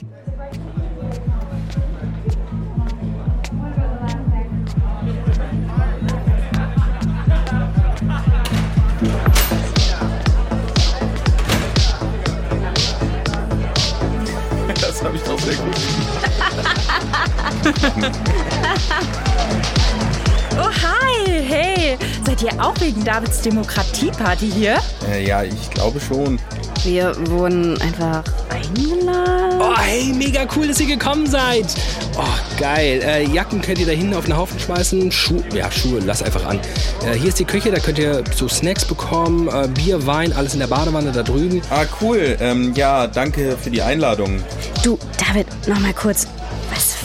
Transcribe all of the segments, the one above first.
Das habe ich doch sehr gut. Oh, hi, hey. Seid ihr auch wegen Davids Demokratieparty hier? Äh, ja, ich glaube schon. Wir wurden einfach eingeladen. Oh, hey, mega cool, dass ihr gekommen seid. Oh, geil. Äh, Jacken könnt ihr da hinten auf den Haufen schmeißen. Schuhe, ja, Schuhe, lass einfach an. Äh, hier ist die Küche, da könnt ihr so Snacks bekommen. Äh, Bier, Wein, alles in der Badewanne da drüben. Ah, cool. Ähm, ja, danke für die Einladung. Du, David, noch mal kurz.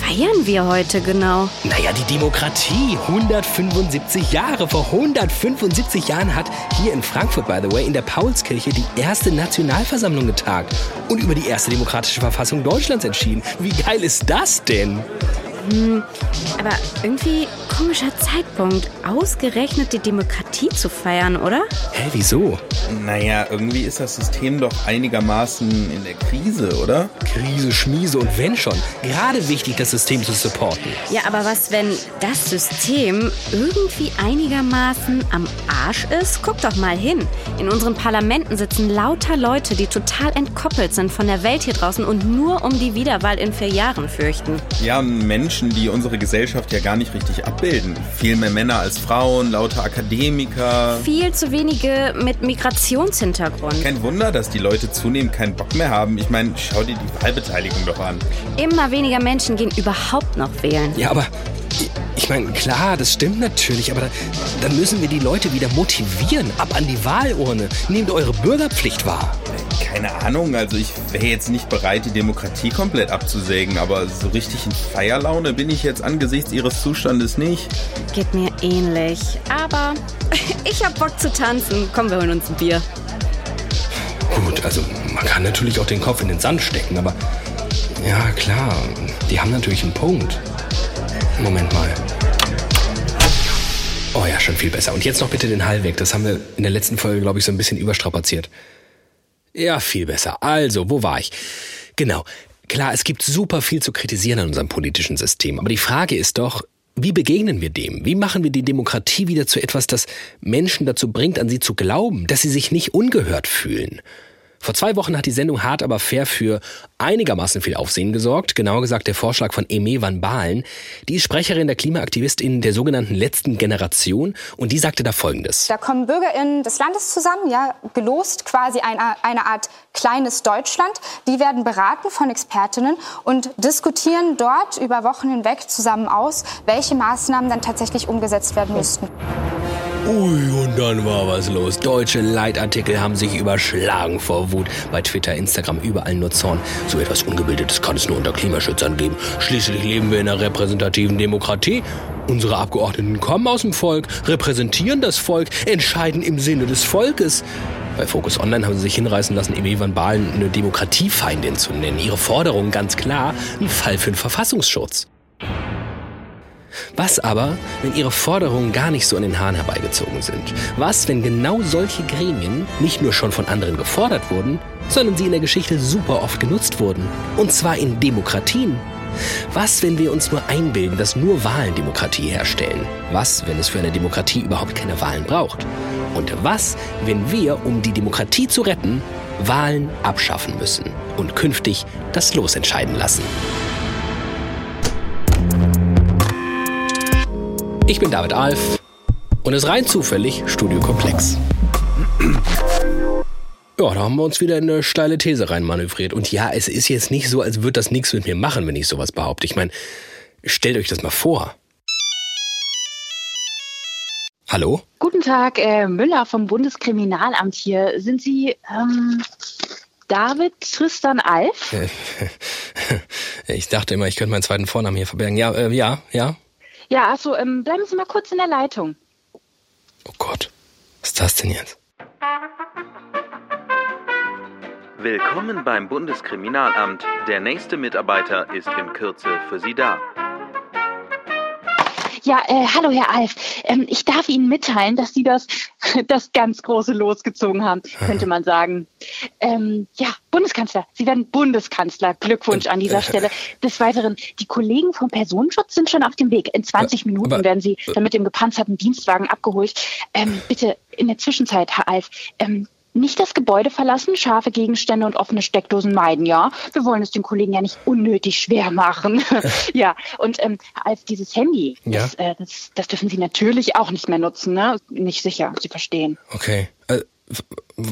Feiern wir heute genau? Naja, die Demokratie. 175 Jahre. Vor 175 Jahren hat hier in Frankfurt, by the way, in der Paulskirche die erste Nationalversammlung getagt und über die erste demokratische Verfassung Deutschlands entschieden. Wie geil ist das denn? Aber irgendwie komischer Zeitpunkt, ausgerechnet die Demokratie zu feiern, oder? Hä, wieso? Naja, irgendwie ist das System doch einigermaßen in der Krise, oder? Krise, Schmiese und wenn schon. Gerade wichtig, das System zu supporten. Ja, aber was, wenn das System irgendwie einigermaßen am Arsch ist? Guck doch mal hin. In unseren Parlamenten sitzen lauter Leute, die total entkoppelt sind von der Welt hier draußen und nur um die Wiederwahl in vier Jahren fürchten. Ja, Menschen, die unsere Gesellschaft ja gar nicht richtig abbilden. Viel mehr Männer als Frauen, lauter Akademiker. Viel zu wenige mit Migrationshintergrund. Kein Wunder, dass die Leute zunehmend keinen Bock mehr haben. Ich meine, schau dir die Wahlbeteiligung doch an. Immer weniger Menschen gehen überhaupt noch wählen. Ja, aber ich- meine, klar, das stimmt natürlich, aber da, dann müssen wir die Leute wieder motivieren. Ab an die Wahlurne. Nehmt eure Bürgerpflicht wahr. Keine Ahnung, also ich wäre jetzt nicht bereit, die Demokratie komplett abzusägen, aber so richtig in Feierlaune bin ich jetzt angesichts ihres Zustandes nicht. Geht mir ähnlich. Aber ich hab Bock zu tanzen. Komm, wir holen uns ein Bier. Gut, also man kann natürlich auch den Kopf in den Sand stecken, aber ja, klar, die haben natürlich einen Punkt. Moment mal. Oh ja, schon viel besser. Und jetzt noch bitte den Hall weg. Das haben wir in der letzten Folge, glaube ich, so ein bisschen überstrapaziert. Ja, viel besser. Also, wo war ich? Genau. Klar, es gibt super viel zu kritisieren an unserem politischen System. Aber die Frage ist doch, wie begegnen wir dem? Wie machen wir die Demokratie wieder zu etwas, das Menschen dazu bringt, an sie zu glauben, dass sie sich nicht ungehört fühlen? Vor zwei Wochen hat die Sendung Hart aber fair für einigermaßen viel Aufsehen gesorgt. Genauer gesagt der Vorschlag von Eme van Baalen. Die ist Sprecherin der KlimaaktivistInnen der sogenannten letzten Generation und die sagte da Folgendes. Da kommen BürgerInnen des Landes zusammen, ja, gelost quasi eine, eine Art kleines Deutschland. Die werden beraten von Expertinnen und diskutieren dort über Wochen hinweg zusammen aus, welche Maßnahmen dann tatsächlich umgesetzt werden müssten. Ui, und dann war was los. Deutsche Leitartikel haben sich überschlagen vor Wut. Bei Twitter, Instagram, überall nur Zorn. So etwas Ungebildetes kann es nur unter Klimaschützern geben. Schließlich leben wir in einer repräsentativen Demokratie. Unsere Abgeordneten kommen aus dem Volk, repräsentieren das Volk, entscheiden im Sinne des Volkes. Bei Focus Online haben sie sich hinreißen lassen, Emi van Baalen eine Demokratiefeindin zu nennen. Ihre Forderung ganz klar, ein Fall für den Verfassungsschutz. Was aber, wenn ihre Forderungen gar nicht so an den Haaren herbeigezogen sind? Was, wenn genau solche Gremien nicht nur schon von anderen gefordert wurden, sondern sie in der Geschichte super oft genutzt wurden? Und zwar in Demokratien. Was, wenn wir uns nur einbilden, dass nur Wahlen Demokratie herstellen? Was, wenn es für eine Demokratie überhaupt keine Wahlen braucht? Und was, wenn wir, um die Demokratie zu retten, Wahlen abschaffen müssen und künftig das Los entscheiden lassen? Ich bin David Alf und es ist rein zufällig Studio Komplex. Ja, da haben wir uns wieder in eine steile These reinmanövriert. Und ja, es ist jetzt nicht so, als würde das nichts mit mir machen, wenn ich sowas behaupte. Ich meine, stellt euch das mal vor. Hallo? Guten Tag, äh, Müller vom Bundeskriminalamt hier. Sind Sie ähm, David Tristan Alf? Ich dachte immer, ich könnte meinen zweiten Vornamen hier verbergen. Ja, äh, ja, ja. Ja, achso, ähm, bleiben Sie mal kurz in der Leitung. Oh Gott, was ist das denn jetzt? Willkommen beim Bundeskriminalamt. Der nächste Mitarbeiter ist in Kürze für Sie da. Ja, äh, hallo Herr Alf. Ähm, ich darf Ihnen mitteilen, dass Sie das, das ganz große Los gezogen haben, könnte man sagen. Ähm, ja, Bundeskanzler. Sie werden Bundeskanzler. Glückwunsch an dieser Stelle. Des Weiteren, die Kollegen vom Personenschutz sind schon auf dem Weg. In 20 Minuten aber- werden Sie dann mit dem gepanzerten Dienstwagen abgeholt. Ähm, bitte in der Zwischenzeit, Herr Alf, ähm, nicht das Gebäude verlassen, scharfe Gegenstände und offene Steckdosen meiden, ja? Wir wollen es den Kollegen ja nicht unnötig schwer machen. ja, und ähm, Alf, dieses Handy, Ja? das, äh, das, das dürfen Sie natürlich auch nicht mehr nutzen, ne? Nicht sicher, Sie verstehen. Okay. Äh,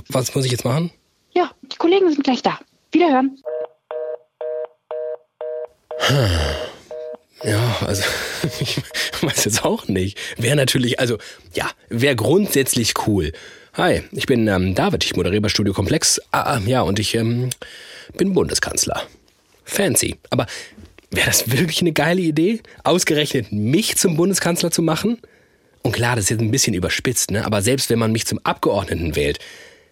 was muss ich jetzt machen? Ja, die Kollegen sind gleich da. Wiederhören. Ja, also ich weiß jetzt auch nicht. Wäre natürlich, also ja, wäre grundsätzlich cool. Hi, ich bin ähm, David, ich moderiere bei Studio Komplex. Ah, ah, ja, und ich ähm, bin Bundeskanzler. Fancy. Aber wäre das wirklich eine geile Idee, ausgerechnet mich zum Bundeskanzler zu machen? Und klar, das ist jetzt ein bisschen überspitzt, ne? aber selbst wenn man mich zum Abgeordneten wählt,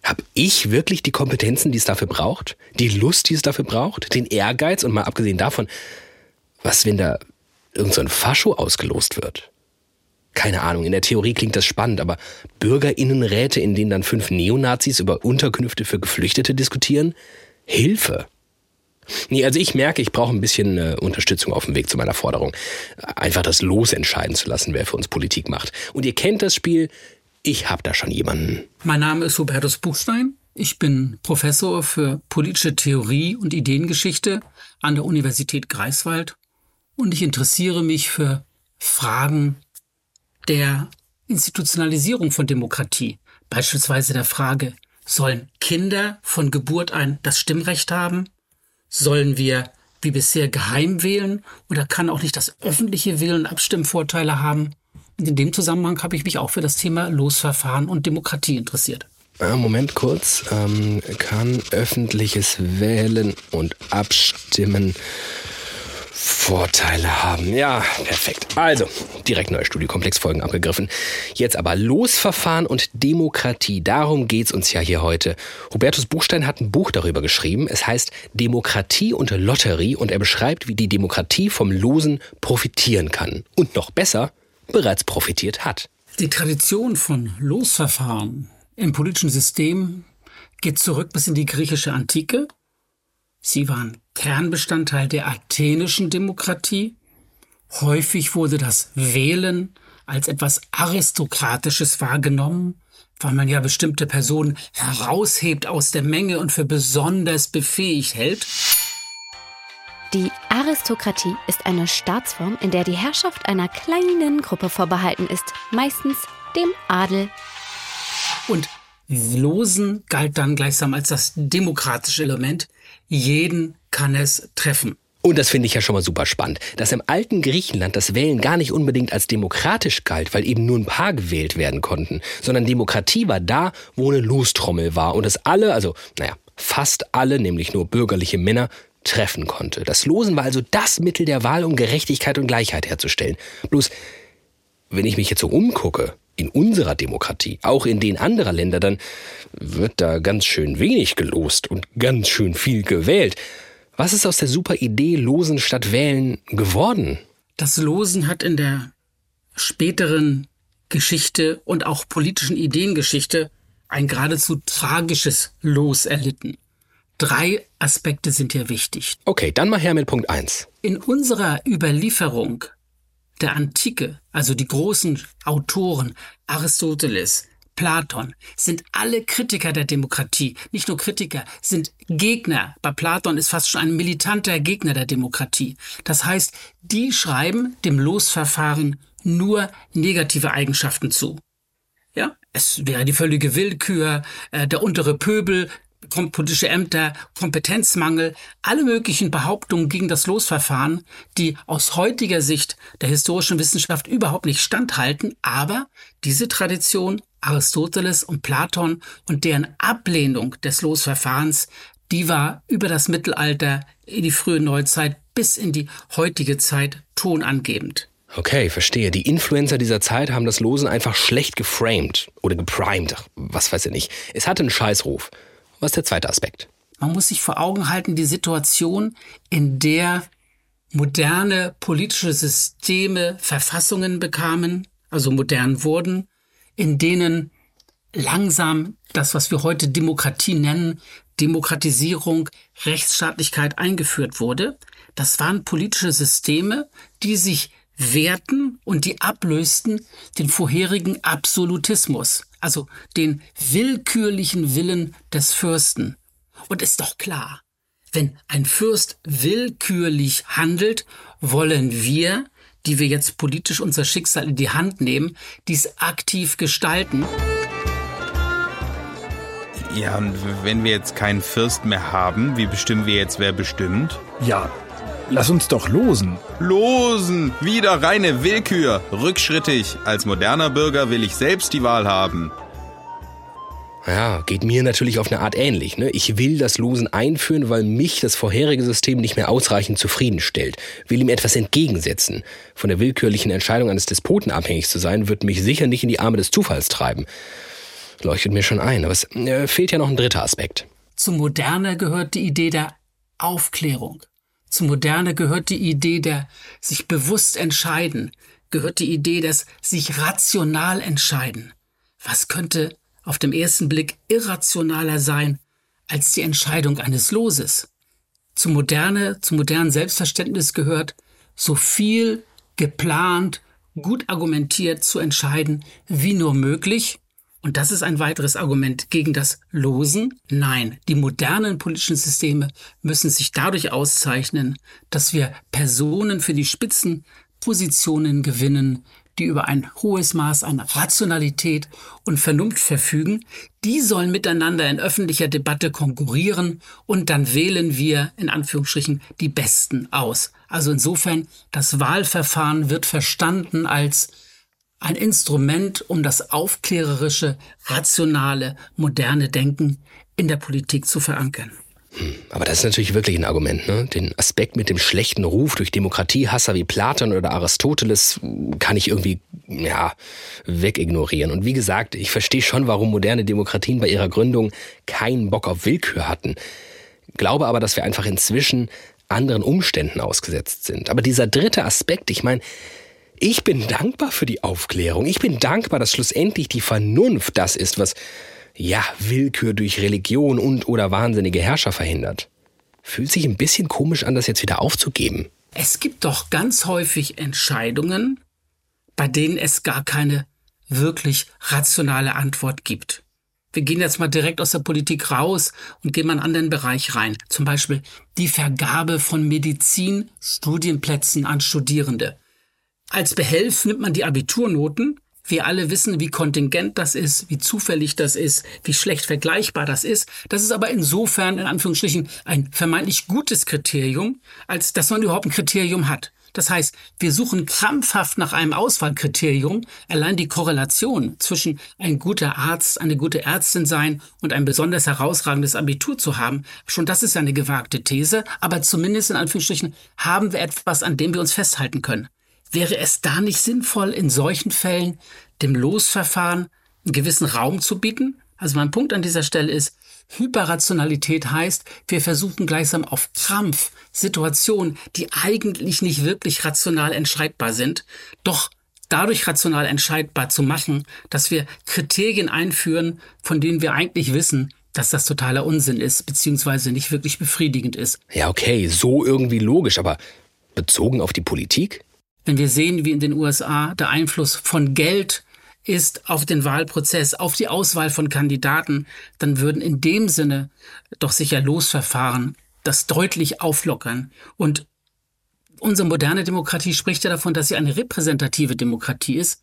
habe ich wirklich die Kompetenzen, die es dafür braucht? Die Lust, die es dafür braucht? Den Ehrgeiz? Und mal abgesehen davon, was, wenn da irgend so Fascho ausgelost wird? Keine Ahnung, in der Theorie klingt das spannend, aber Bürgerinnenräte, in denen dann fünf Neonazis über Unterkünfte für Geflüchtete diskutieren? Hilfe! Nee, also ich merke, ich brauche ein bisschen äh, Unterstützung auf dem Weg zu meiner Forderung. Einfach das Los entscheiden zu lassen, wer für uns Politik macht. Und ihr kennt das Spiel, ich hab da schon jemanden. Mein Name ist Hubertus Buchstein. Ich bin Professor für politische Theorie und Ideengeschichte an der Universität Greifswald und ich interessiere mich für Fragen der Institutionalisierung von Demokratie. Beispielsweise der Frage, sollen Kinder von Geburt ein das Stimmrecht haben? Sollen wir wie bisher geheim wählen oder kann auch nicht das öffentliche Wählen Abstimmvorteile haben? Und in dem Zusammenhang habe ich mich auch für das Thema Losverfahren und Demokratie interessiert. Äh, Moment kurz. Ähm, kann öffentliches Wählen und Abstimmen Vorteile haben. Ja, perfekt. Also, direkt neue Studiokomplexfolgen abgegriffen. Jetzt aber Losverfahren und Demokratie. Darum geht's uns ja hier heute. Hubertus Buchstein hat ein Buch darüber geschrieben. Es heißt Demokratie und Lotterie und er beschreibt, wie die Demokratie vom Losen profitieren kann. Und noch besser, bereits profitiert hat. Die Tradition von Losverfahren im politischen System geht zurück bis in die griechische Antike. Sie waren Kernbestandteil der athenischen Demokratie. Häufig wurde das Wählen als etwas Aristokratisches wahrgenommen, weil man ja bestimmte Personen heraushebt aus der Menge und für besonders befähigt hält. Die Aristokratie ist eine Staatsform, in der die Herrschaft einer kleinen Gruppe vorbehalten ist, meistens dem Adel. Und Losen galt dann gleichsam als das demokratische Element. Jeden kann es treffen. Und das finde ich ja schon mal super spannend, dass im alten Griechenland das Wählen gar nicht unbedingt als demokratisch galt, weil eben nur ein paar gewählt werden konnten, sondern Demokratie war da, wo eine Lostrommel war und es alle, also naja, fast alle, nämlich nur bürgerliche Männer, treffen konnte. Das Losen war also das Mittel der Wahl, um Gerechtigkeit und Gleichheit herzustellen. Bloß, wenn ich mich jetzt so umgucke, in unserer Demokratie, auch in den anderer Länder, dann wird da ganz schön wenig gelost und ganz schön viel gewählt. Was ist aus der super Idee Losen statt Wählen geworden? Das Losen hat in der späteren Geschichte und auch politischen Ideengeschichte ein geradezu tragisches Los erlitten. Drei Aspekte sind hier wichtig. Okay, dann mal her mit Punkt 1. In unserer Überlieferung der Antike, also die großen Autoren Aristoteles, Platon, sind alle Kritiker der Demokratie. Nicht nur Kritiker, sind Gegner. Bei Platon ist fast schon ein militanter Gegner der Demokratie. Das heißt, die schreiben dem Losverfahren nur negative Eigenschaften zu. Ja, es wäre die völlige Willkür, äh, der untere Pöbel, politische Ämter, Kompetenzmangel, alle möglichen Behauptungen gegen das Losverfahren, die aus heutiger Sicht der historischen Wissenschaft überhaupt nicht standhalten, aber diese Tradition Aristoteles und Platon und deren Ablehnung des Losverfahrens, die war über das Mittelalter in die frühe Neuzeit bis in die heutige Zeit tonangebend. Okay, verstehe. Die Influencer dieser Zeit haben das Losen einfach schlecht geframed oder geprimed. Ach, was weiß ich nicht. Es hatte einen Scheißruf. Was ist der zweite Aspekt? Man muss sich vor Augen halten, die Situation, in der moderne politische Systeme Verfassungen bekamen, also modern wurden, in denen langsam das, was wir heute Demokratie nennen, Demokratisierung, Rechtsstaatlichkeit eingeführt wurde. Das waren politische Systeme, die sich wehrten und die ablösten den vorherigen Absolutismus, also den willkürlichen Willen des Fürsten. Und ist doch klar, wenn ein Fürst willkürlich handelt, wollen wir, die wir jetzt politisch unser Schicksal in die Hand nehmen, dies aktiv gestalten. Ja, und wenn wir jetzt keinen Fürst mehr haben, wie bestimmen wir jetzt, wer bestimmt? Ja, lass uns doch losen. Losen! Wieder reine Willkür! Rückschrittig! Als moderner Bürger will ich selbst die Wahl haben. Ja, geht mir natürlich auf eine Art ähnlich. Ne? Ich will das Losen einführen, weil mich das vorherige System nicht mehr ausreichend zufriedenstellt. Will ihm etwas entgegensetzen. Von der willkürlichen Entscheidung eines Despoten abhängig zu sein, wird mich sicher nicht in die Arme des Zufalls treiben. Leuchtet mir schon ein, aber es äh, fehlt ja noch ein dritter Aspekt. Zum Moderne gehört die Idee der Aufklärung. Zum Moderne gehört die Idee der sich bewusst entscheiden, gehört die Idee des sich rational entscheiden. Was könnte auf dem ersten Blick irrationaler sein als die Entscheidung eines Loses? Zum Moderne, zum modernen Selbstverständnis gehört, so viel geplant, gut argumentiert zu entscheiden, wie nur möglich und das ist ein weiteres Argument gegen das Losen. Nein, die modernen politischen Systeme müssen sich dadurch auszeichnen, dass wir Personen für die Spitzenpositionen gewinnen, die über ein hohes Maß an Rationalität und Vernunft verfügen, die sollen miteinander in öffentlicher Debatte konkurrieren und dann wählen wir in Anführungsstrichen die Besten aus. Also insofern, das Wahlverfahren wird verstanden als ein Instrument, um das aufklärerische, rationale, moderne Denken in der Politik zu verankern. Hm, aber das ist natürlich wirklich ein Argument. Ne? Den Aspekt mit dem schlechten Ruf durch Demokratiehasser wie Platon oder Aristoteles kann ich irgendwie ja wegignorieren. Und wie gesagt, ich verstehe schon, warum moderne Demokratien bei ihrer Gründung keinen Bock auf Willkür hatten. Glaube aber, dass wir einfach inzwischen anderen Umständen ausgesetzt sind. Aber dieser dritte Aspekt, ich meine, ich bin dankbar für die Aufklärung. Ich bin dankbar, dass schlussendlich die Vernunft das ist, was, ja, Willkür durch Religion und oder wahnsinnige Herrscher verhindert. Fühlt sich ein bisschen komisch an, das jetzt wieder aufzugeben. Es gibt doch ganz häufig Entscheidungen, bei denen es gar keine wirklich rationale Antwort gibt. Wir gehen jetzt mal direkt aus der Politik raus und gehen mal in einen anderen Bereich rein. Zum Beispiel die Vergabe von Medizinstudienplätzen an Studierende. Als Behelf nimmt man die Abiturnoten. Wir alle wissen, wie kontingent das ist, wie zufällig das ist, wie schlecht vergleichbar das ist. Das ist aber insofern, in Anführungsstrichen, ein vermeintlich gutes Kriterium, als dass man überhaupt ein Kriterium hat. Das heißt, wir suchen krampfhaft nach einem Auswahlkriterium. Allein die Korrelation zwischen ein guter Arzt, eine gute Ärztin sein und ein besonders herausragendes Abitur zu haben, schon das ist eine gewagte These, aber zumindest in Anführungsstrichen haben wir etwas, an dem wir uns festhalten können. Wäre es da nicht sinnvoll, in solchen Fällen dem Losverfahren einen gewissen Raum zu bieten? Also mein Punkt an dieser Stelle ist, Hyperrationalität heißt, wir versuchen gleichsam auf Krampf Situationen, die eigentlich nicht wirklich rational entscheidbar sind, doch dadurch rational entscheidbar zu machen, dass wir Kriterien einführen, von denen wir eigentlich wissen, dass das totaler Unsinn ist, beziehungsweise nicht wirklich befriedigend ist. Ja, okay, so irgendwie logisch, aber bezogen auf die Politik? Wenn wir sehen, wie in den USA der Einfluss von Geld ist auf den Wahlprozess, auf die Auswahl von Kandidaten, dann würden in dem Sinne doch sicher Losverfahren das deutlich auflockern. Und unsere moderne Demokratie spricht ja davon, dass sie eine repräsentative Demokratie ist.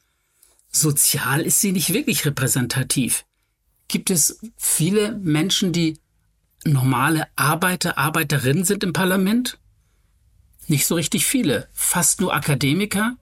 Sozial ist sie nicht wirklich repräsentativ. Gibt es viele Menschen, die normale Arbeiter, Arbeiterinnen sind im Parlament? Nicht so richtig viele, fast nur Akademiker.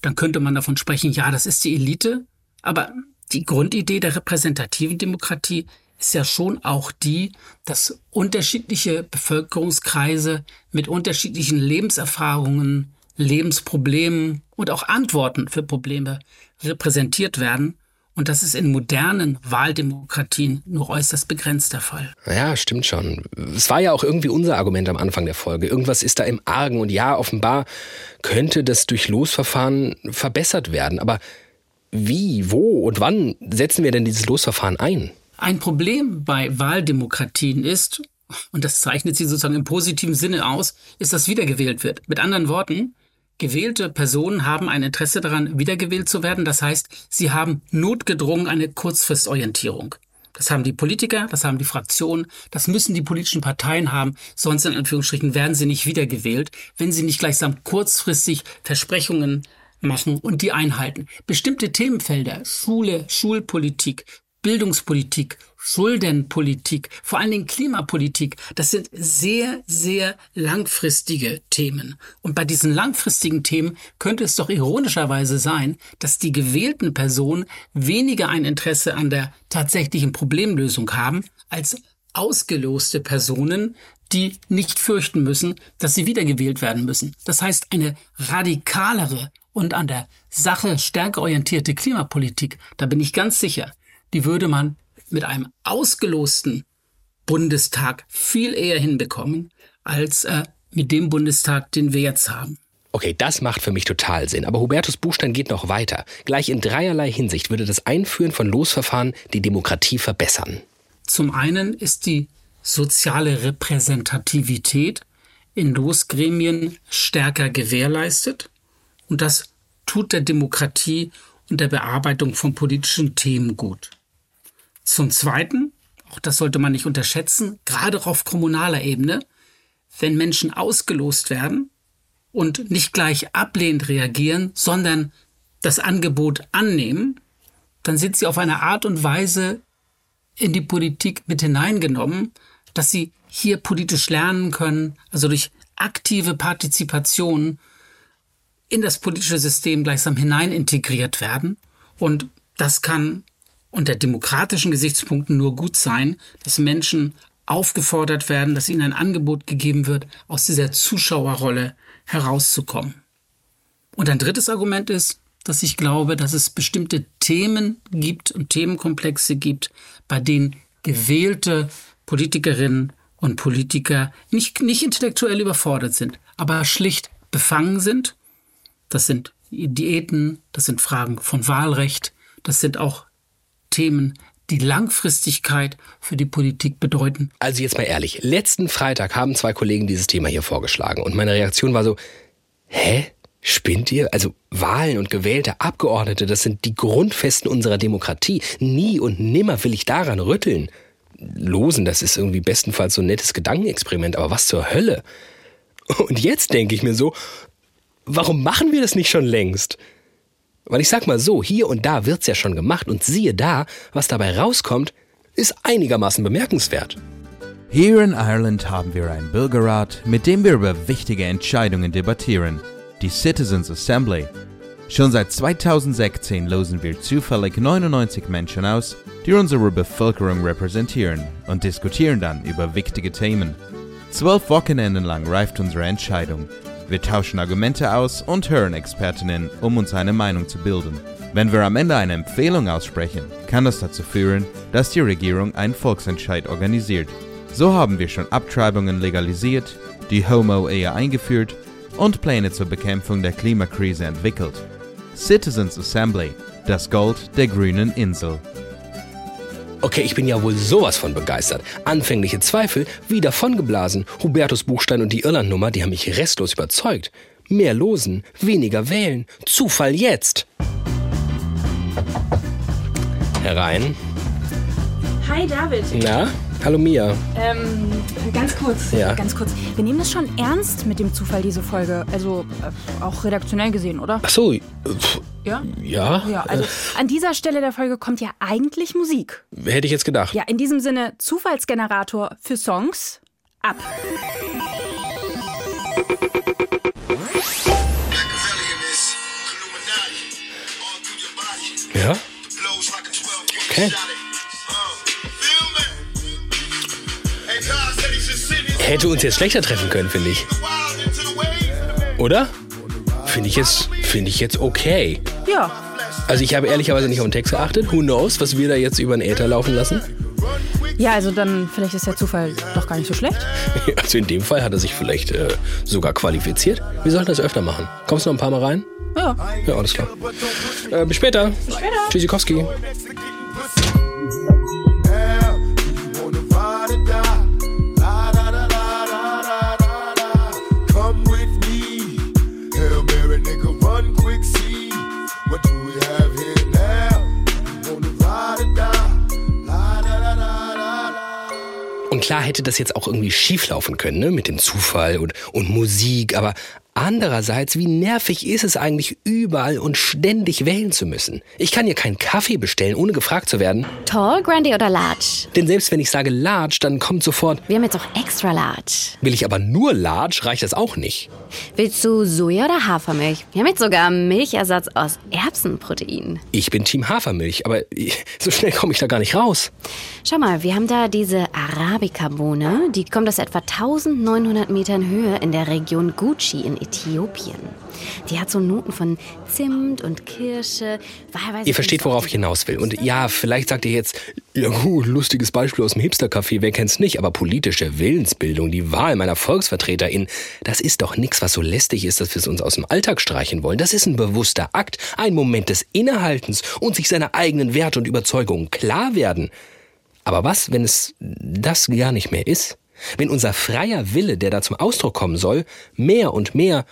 Dann könnte man davon sprechen, ja, das ist die Elite. Aber die Grundidee der repräsentativen Demokratie ist ja schon auch die, dass unterschiedliche Bevölkerungskreise mit unterschiedlichen Lebenserfahrungen, Lebensproblemen und auch Antworten für Probleme repräsentiert werden Und das ist in modernen Wahldemokratien nur äußerst begrenzt der Fall. Ja, stimmt schon. Es war ja auch irgendwie unser Argument am Anfang der Folge. Irgendwas ist da im Argen und ja, offenbar könnte das durch Losverfahren verbessert werden. Aber wie, wo und wann setzen wir denn dieses Losverfahren ein? Ein Problem bei Wahldemokratien ist, und das zeichnet sie sozusagen im positiven Sinne aus, ist, dass wiedergewählt wird. Mit anderen Worten, gewählte Personen haben ein Interesse daran, wiedergewählt zu werden. Das heißt, sie haben notgedrungen eine Kurzfristorientierung. Das haben die Politiker, das haben die Fraktionen, das müssen die politischen Parteien haben, sonst in Anführungsstrichen werden sie nicht wiedergewählt, wenn sie nicht gleichsam kurzfristig Versprechungen machen und die einhalten. Bestimmte Themenfelder, Schule, Schulpolitik, Bildungspolitik, Schuldenpolitik, vor allen Dingen Klimapolitik, das sind sehr, sehr langfristige Themen. Und bei diesen langfristigen Themen könnte es doch ironischerweise sein, dass die gewählten Personen weniger ein Interesse an der tatsächlichen Problemlösung haben, als ausgeloste Personen, die nicht fürchten müssen, dass sie wiedergewählt werden müssen. Das heißt, eine radikalere und an der Sache stärker orientierte Klimapolitik, da bin ich ganz sicher, die würde man mit einem ausgelosten Bundestag viel eher hinbekommen, als äh, mit dem Bundestag, den wir jetzt haben. Okay, das macht für mich total Sinn. Aber Hubertus Buchstein geht noch weiter. Gleich in dreierlei Hinsicht würde das Einführen von Losverfahren die Demokratie verbessern. Zum einen ist die soziale Repräsentativität in Losgremien stärker gewährleistet. Und das tut der Demokratie und der Bearbeitung von politischen Themen gut. Zum Zweiten, auch das sollte man nicht unterschätzen, gerade auf kommunaler Ebene, wenn Menschen ausgelost werden und nicht gleich ablehnend reagieren, sondern das Angebot annehmen, dann sind sie auf eine Art und Weise in die Politik mit hineingenommen, dass sie hier politisch lernen können, also durch aktive Partizipation in das politische System gleichsam hinein integriert werden. Und das kann unter demokratischen Gesichtspunkten nur gut sein, dass Menschen aufgefordert werden, dass ihnen ein Angebot gegeben wird, aus dieser Zuschauerrolle herauszukommen. Und ein drittes Argument ist, dass ich glaube, dass es bestimmte Themen gibt und Themenkomplexe gibt, bei denen gewählte Politikerinnen und Politiker nicht, nicht intellektuell überfordert sind, aber schlicht befangen sind. Das sind Diäten, das sind Fragen von Wahlrecht, das sind auch Themen, die Langfristigkeit für die Politik bedeuten. Also jetzt mal ehrlich, letzten Freitag haben zwei Kollegen dieses Thema hier vorgeschlagen und meine Reaktion war so, hä? Spinnt ihr? Also Wahlen und gewählte Abgeordnete, das sind die Grundfesten unserer Demokratie. Nie und nimmer will ich daran rütteln. Losen, das ist irgendwie bestenfalls so ein nettes Gedankenexperiment, aber was zur Hölle? Und jetzt denke ich mir so, warum machen wir das nicht schon längst? Weil ich sag mal so, hier und da wird's ja schon gemacht und siehe da, was dabei rauskommt, ist einigermaßen bemerkenswert. Hier in Ireland haben wir einen Bürgerrat, mit dem wir über wichtige Entscheidungen debattieren, die Citizens Assembly. Schon seit 2016 losen wir zufällig 99 Menschen aus, die unsere Bevölkerung repräsentieren und diskutieren dann über wichtige Themen. Zwölf Wochenenden lang reift unsere Entscheidung wir tauschen Argumente aus und hören Expertinnen, um uns eine Meinung zu bilden. Wenn wir am Ende eine Empfehlung aussprechen, kann das dazu führen, dass die Regierung einen Volksentscheid organisiert. So haben wir schon Abtreibungen legalisiert, die Homo-Ehe eingeführt und Pläne zur Bekämpfung der Klimakrise entwickelt. Citizens Assembly, das Gold der grünen Insel. Okay, ich bin ja wohl sowas von begeistert. Anfängliche Zweifel wie davongeblasen. Hubertus Buchstein und die Irlandnummer, die haben mich restlos überzeugt. Mehr losen, weniger wählen. Zufall jetzt. Herein. Hi David. Na, hallo Mia. Ähm, ganz kurz. Ja. Ganz kurz. Wir nehmen das schon ernst mit dem Zufall, diese Folge. Also äh, auch redaktionell gesehen, oder? Ach so, äh, Ja? ja. Ja, also an dieser Stelle der Folge kommt ja eigentlich Musik. Äh, hätte ich jetzt gedacht. Ja, in diesem Sinne Zufallsgenerator für Songs ab. Ja? Okay. Hätte uns jetzt schlechter treffen können, finde ich. Oder? Finde ich jetzt, finde ich jetzt okay. Ja, Also ich habe ehrlicherweise nicht auf den Text geachtet. Who knows, was wir da jetzt über den Äther laufen lassen? Ja, also dann vielleicht ist der Zufall doch gar nicht so schlecht. Also in dem Fall hat er sich vielleicht äh, sogar qualifiziert. Wir sollten das öfter machen. Kommst du noch ein paar Mal rein? Ja. Ja, alles klar. Äh, bis später. Bis später. Tschüssikowski. Klar hätte das jetzt auch irgendwie schieflaufen können, ne? Mit dem Zufall und, und Musik, aber andererseits, wie nervig ist es eigentlich, überall und ständig wählen zu müssen? Ich kann hier keinen Kaffee bestellen, ohne gefragt zu werden. Tall, Grande oder Large? Denn selbst wenn ich sage Large, dann kommt sofort, Wir haben jetzt auch Extra Large. will ich aber nur Large, reicht das auch nicht. Willst du Soja oder Hafermilch? Wir haben jetzt sogar Milchersatz aus Erbsenprotein. Ich bin Team Hafermilch, aber so schnell komme ich da gar nicht raus. Schau mal, wir haben da diese Arabica-Bohne. Die kommt aus etwa 1900 Metern Höhe in der Region Gucci in Äthiopien. Die hat so Noten von Zimt und Kirsche. Ihr versteht, worauf ich hinaus will. Und ja, vielleicht sagt ihr jetzt, ja gut, lustiges Beispiel aus dem Hipster-Café, wer kennt's nicht, aber politische Willensbildung, die Wahl meiner VolksvertreterInnen, das ist doch nix, was so lästig ist, dass wir es uns aus dem Alltag streichen wollen. Das ist ein bewusster Akt, ein Moment des Innehaltens und sich seiner eigenen Werte und Überzeugungen klar werden. Aber was, wenn es das gar nicht mehr ist? Wenn unser freier Wille, der da zum Ausdruck kommen soll, mehr und mehr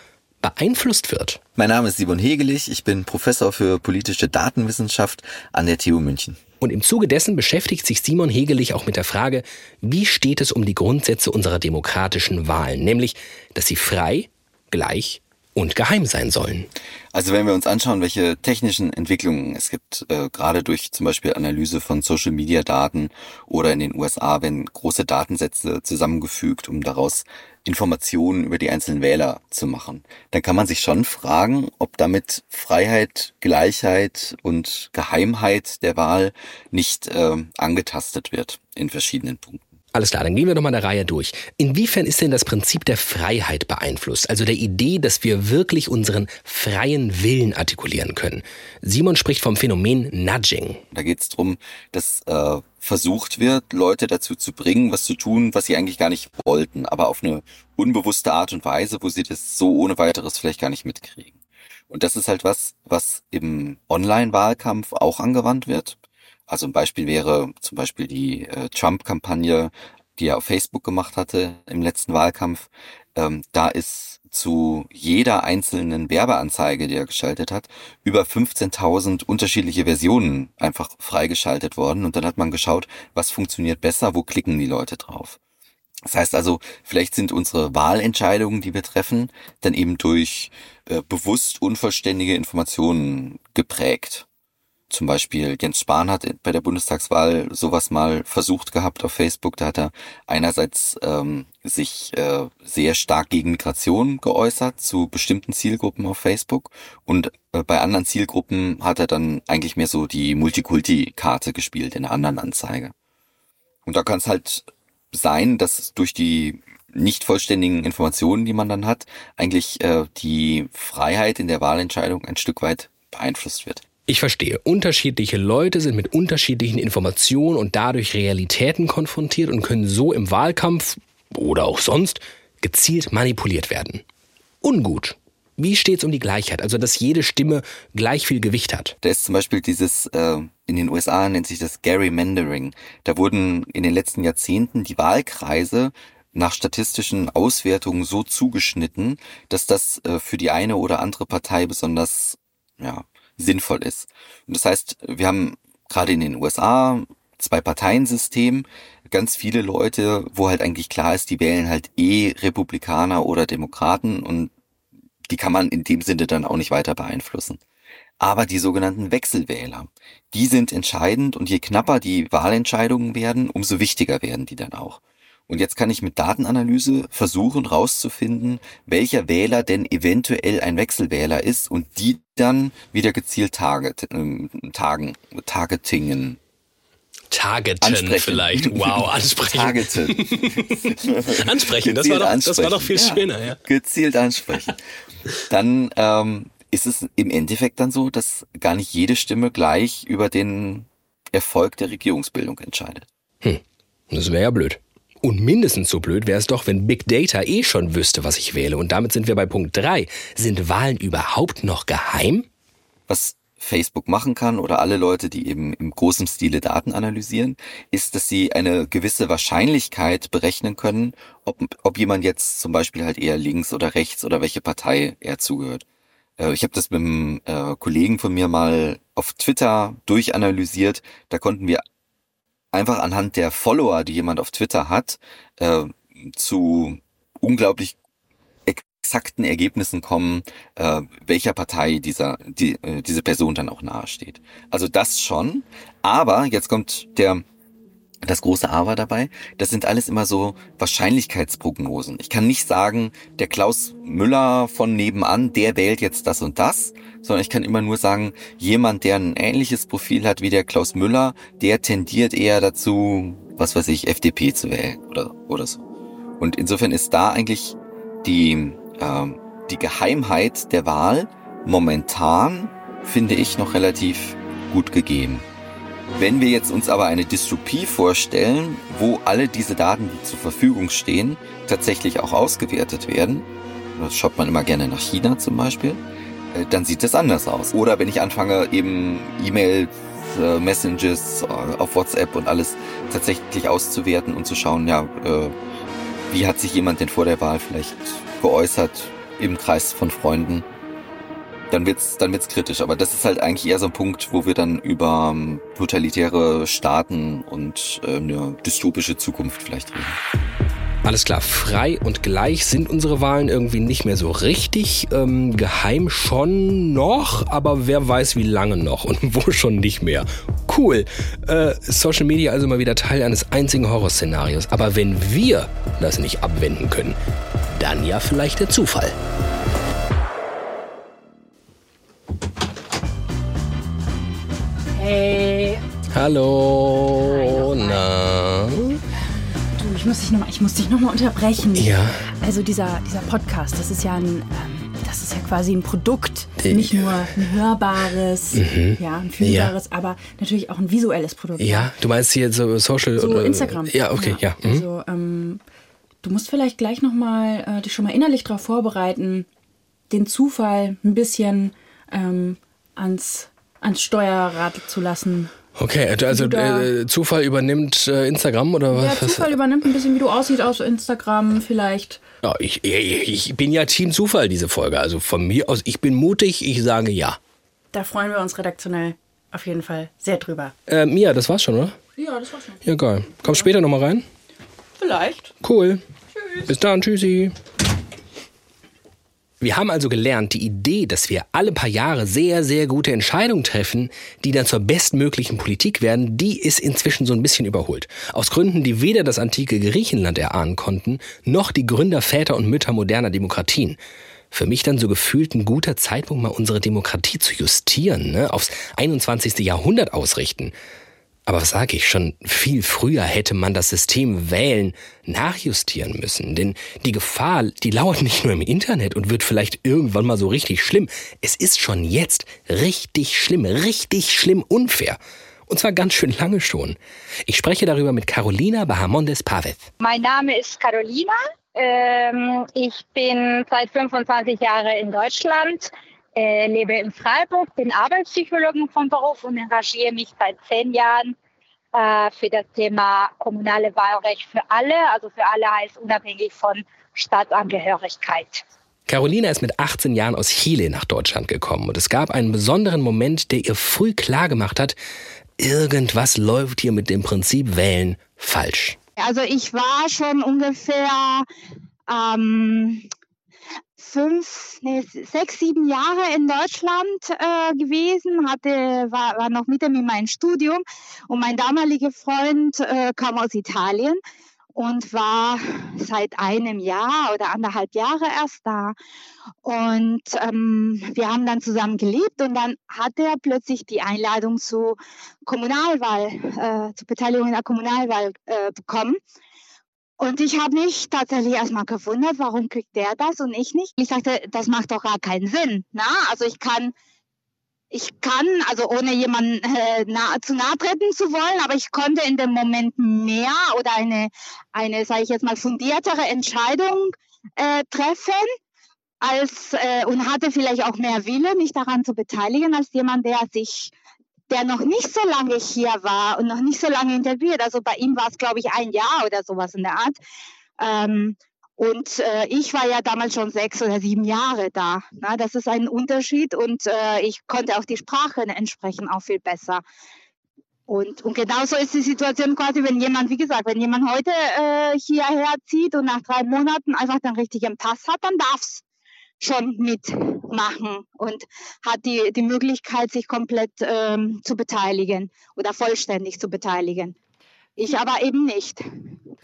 beeinflusst wird? Mein Name ist Simon Hegelich, ich bin Professor für politische Datenwissenschaft an der TU München. Und im Zuge dessen beschäftigt sich Simon Hegelich auch mit der Frage, wie steht es um die Grundsätze unserer demokratischen Wahlen, nämlich, dass sie frei, gleich und geheim sein sollen. Also wenn wir uns anschauen, welche technischen Entwicklungen es gibt, äh, gerade durch zum Beispiel Analyse von Social-Media-Daten oder in den USA werden große Datensätze zusammengefügt, um daraus Informationen über die einzelnen Wähler zu machen, dann kann man sich schon fragen, ob damit Freiheit, Gleichheit und Geheimheit der Wahl nicht äh, angetastet wird in verschiedenen Punkten. Alles klar, dann gehen wir doch mal der Reihe durch. Inwiefern ist denn das Prinzip der Freiheit beeinflusst? Also der Idee, dass wir wirklich unseren freien Willen artikulieren können. Simon spricht vom Phänomen Nudging. Da geht es darum, dass äh, versucht wird, Leute dazu zu bringen, was zu tun, was sie eigentlich gar nicht wollten, aber auf eine unbewusste Art und Weise, wo sie das so ohne weiteres vielleicht gar nicht mitkriegen. Und das ist halt was, was im Online-Wahlkampf auch angewandt wird. Also ein Beispiel wäre zum Beispiel die äh, Trump-Kampagne, die er auf Facebook gemacht hatte im letzten Wahlkampf. Ähm, da ist zu jeder einzelnen Werbeanzeige, die er geschaltet hat, über 15.000 unterschiedliche Versionen einfach freigeschaltet worden. Und dann hat man geschaut, was funktioniert besser, wo klicken die Leute drauf. Das heißt also, vielleicht sind unsere Wahlentscheidungen, die wir treffen, dann eben durch äh, bewusst unvollständige Informationen geprägt. Zum Beispiel Jens Spahn hat bei der Bundestagswahl sowas mal versucht gehabt auf Facebook. Da hat er einerseits ähm, sich äh, sehr stark gegen Migration geäußert zu bestimmten Zielgruppen auf Facebook und äh, bei anderen Zielgruppen hat er dann eigentlich mehr so die Multikulti-Karte gespielt in einer anderen Anzeige. Und da kann es halt sein, dass durch die nicht vollständigen Informationen, die man dann hat, eigentlich äh, die Freiheit in der Wahlentscheidung ein Stück weit beeinflusst wird. Ich verstehe. Unterschiedliche Leute sind mit unterschiedlichen Informationen und dadurch Realitäten konfrontiert und können so im Wahlkampf oder auch sonst gezielt manipuliert werden. Ungut. Wie steht's um die Gleichheit? Also, dass jede Stimme gleich viel Gewicht hat. Da ist zum Beispiel dieses, äh, in den USA nennt sich das Gerrymandering. Da wurden in den letzten Jahrzehnten die Wahlkreise nach statistischen Auswertungen so zugeschnitten, dass das äh, für die eine oder andere Partei besonders ja, sinnvoll ist. Und das heißt, wir haben gerade in den USA zwei Parteiensystem, ganz viele Leute, wo halt eigentlich klar ist, die wählen halt eh Republikaner oder Demokraten und die kann man in dem Sinne dann auch nicht weiter beeinflussen. Aber die sogenannten Wechselwähler, die sind entscheidend und je knapper die Wahlentscheidungen werden, umso wichtiger werden die dann auch. Und jetzt kann ich mit Datenanalyse versuchen rauszufinden, welcher Wähler denn eventuell ein Wechselwähler ist und die dann wieder gezielt target, äh, tagen, targetingen. Targeten Ansprechen. vielleicht. Wow, ansprechen. Targeten. ansprechen, das war, doch, das war doch viel ansprechen. schöner, ja. Gezielt ansprechen. Dann ähm, ist es im Endeffekt dann so, dass gar nicht jede Stimme gleich über den Erfolg der Regierungsbildung entscheidet. Hm, das wäre ja blöd. Und mindestens so blöd wäre es doch, wenn Big Data eh schon wüsste, was ich wähle. Und damit sind wir bei Punkt 3. Sind Wahlen überhaupt noch geheim? Was Facebook machen kann oder alle Leute, die eben im großen Stile Daten analysieren, ist, dass sie eine gewisse Wahrscheinlichkeit berechnen können, ob, ob jemand jetzt zum Beispiel halt eher links oder rechts oder welche Partei er zugehört. Äh, ich habe das mit einem äh, Kollegen von mir mal auf Twitter durchanalysiert. Da konnten wir einfach anhand der Follower, die jemand auf Twitter hat, äh, zu unglaublich exakten Ergebnissen kommen, äh, welcher Partei dieser die, äh, diese Person dann auch nahesteht. Also das schon, aber jetzt kommt der das große Aber dabei, das sind alles immer so Wahrscheinlichkeitsprognosen. Ich kann nicht sagen, der Klaus Müller von nebenan, der wählt jetzt das und das, sondern ich kann immer nur sagen, jemand, der ein ähnliches Profil hat wie der Klaus Müller, der tendiert eher dazu, was weiß ich, FDP zu wählen oder, oder so. Und insofern ist da eigentlich die, ähm, die Geheimheit der Wahl momentan, finde ich, noch relativ gut gegeben. Wenn wir jetzt uns aber eine Dystopie vorstellen, wo alle diese Daten, die zur Verfügung stehen, tatsächlich auch ausgewertet werden, das schaut man immer gerne nach China zum Beispiel, äh, dann sieht es anders aus. Oder wenn ich anfange, eben E-Mails, äh, Messages äh, auf WhatsApp und alles tatsächlich auszuwerten und zu schauen, ja, wie hat sich jemand denn vor der Wahl vielleicht geäußert im Kreis von Freunden dann wird's, dann wird's kritisch. Aber das ist halt eigentlich eher so ein Punkt, wo wir dann über ähm, totalitäre Staaten und äh, eine dystopische Zukunft vielleicht reden. Alles klar, frei und gleich sind unsere Wahlen irgendwie nicht mehr so richtig. Ähm, geheim schon noch, aber wer weiß wie lange noch und wo schon nicht mehr. Cool. Äh, Social Media also mal wieder Teil eines einzigen Horrorszenarios. Aber wenn wir das nicht abwenden können, dann ja vielleicht der Zufall. Hey. Hallo. Na? Du, ich muss dich nochmal noch, mal, unterbrechen. Ja. Also dieser, dieser Podcast, das ist ja ein, ähm, das ist ja quasi ein Produkt. Die, Nicht nur ein hörbares, mhm. ja, ein fühlbares, ja. aber natürlich auch ein visuelles Produkt. Ja, du meinst hier so Social so oder Instagram. Ja, okay, ja. ja. Mhm. Also ähm, du musst vielleicht gleich nochmal äh, dich schon mal innerlich darauf vorbereiten, den Zufall ein bisschen ähm, ans ans Steuerrad zu lassen. Okay, also äh, Zufall übernimmt äh, Instagram oder was? Ja, Zufall übernimmt ein bisschen, wie du aussiehst aus Instagram vielleicht. Ja, ich, ich, ich bin ja Team Zufall, diese Folge. Also von mir aus, ich bin mutig, ich sage ja. Da freuen wir uns redaktionell auf jeden Fall sehr drüber. Äh, Mia, das war's schon, oder? Ja, das war's schon. Ja, geil. Kommst ja. später nochmal rein? Vielleicht. Cool. Tschüss. Bis dann, tschüssi. Wir haben also gelernt, die Idee, dass wir alle paar Jahre sehr, sehr gute Entscheidungen treffen, die dann zur bestmöglichen Politik werden, die ist inzwischen so ein bisschen überholt. Aus Gründen, die weder das antike Griechenland erahnen konnten, noch die Gründer, Väter und Mütter moderner Demokratien. Für mich dann so gefühlt ein guter Zeitpunkt, mal unsere Demokratie zu justieren, ne? aufs 21. Jahrhundert ausrichten. Aber was sage ich, schon viel früher hätte man das System wählen nachjustieren müssen. Denn die Gefahr, die lauert nicht nur im Internet und wird vielleicht irgendwann mal so richtig schlimm. Es ist schon jetzt richtig schlimm, richtig schlimm unfair. Und zwar ganz schön lange schon. Ich spreche darüber mit Carolina Bahamondes Pavez. Mein Name ist Carolina. Ähm, ich bin seit 25 Jahren in Deutschland äh, lebe in Freiburg, bin Arbeitspsychologin von Beruf und engagiere mich seit zehn Jahren äh, für das Thema kommunale Wahlrecht für alle. Also für alle heißt unabhängig von Staatsangehörigkeit. Carolina ist mit 18 Jahren aus Chile nach Deutschland gekommen und es gab einen besonderen Moment, der ihr früh klargemacht hat, irgendwas läuft hier mit dem Prinzip Wählen falsch. Also ich war schon ungefähr ähm, fünf, nee, sechs, sieben Jahre in Deutschland äh, gewesen, hatte, war, war noch mitten in meinem Studium und mein damaliger Freund äh, kam aus Italien und war seit einem Jahr oder anderthalb Jahre erst da. Und ähm, wir haben dann zusammen gelebt und dann hatte er plötzlich die Einladung zur Kommunalwahl, äh, zur Beteiligung in der Kommunalwahl äh, bekommen. Und ich habe mich tatsächlich erstmal gewundert, warum kriegt der das und ich nicht. Ich sagte, das macht doch gar keinen Sinn. Na? Also ich kann, ich kann, also ohne jemanden äh, nah, zu nahe treten zu wollen, aber ich konnte in dem Moment mehr oder eine, eine sage ich jetzt mal, fundiertere Entscheidung äh, treffen als äh, und hatte vielleicht auch mehr Wille, mich daran zu beteiligen, als jemand, der sich der noch nicht so lange hier war und noch nicht so lange interviewt. Also bei ihm war es, glaube ich, ein Jahr oder sowas in der Art. Ähm, und äh, ich war ja damals schon sechs oder sieben Jahre da. Na, das ist ein Unterschied und äh, ich konnte auch die Sprache entsprechend auch viel besser. Und, und genauso ist die Situation quasi, wenn jemand, wie gesagt, wenn jemand heute äh, hierher zieht und nach drei Monaten einfach den richtigen Pass hat, dann darf's schon mitmachen und hat die, die Möglichkeit, sich komplett ähm, zu beteiligen oder vollständig zu beteiligen. Ich aber eben nicht.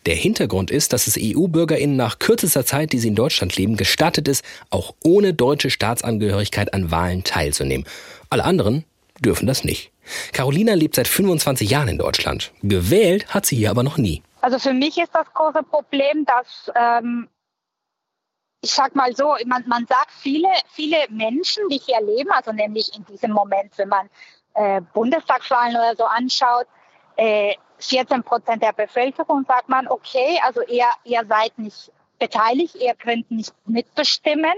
Der Hintergrund ist, dass es EU-BürgerInnen nach kürzester Zeit, die sie in Deutschland leben, gestattet ist, auch ohne deutsche Staatsangehörigkeit an Wahlen teilzunehmen. Alle anderen dürfen das nicht. Carolina lebt seit 25 Jahren in Deutschland. Gewählt hat sie hier aber noch nie. Also für mich ist das große Problem, dass ähm, ich sag mal so, man, man sagt viele, viele Menschen, die hier leben, also nämlich in diesem Moment, wenn man äh, Bundestagswahlen oder so anschaut, äh, 14 Prozent der Bevölkerung sagt man, okay, also ihr, ihr seid nicht beteiligt, ihr könnt nicht mitbestimmen.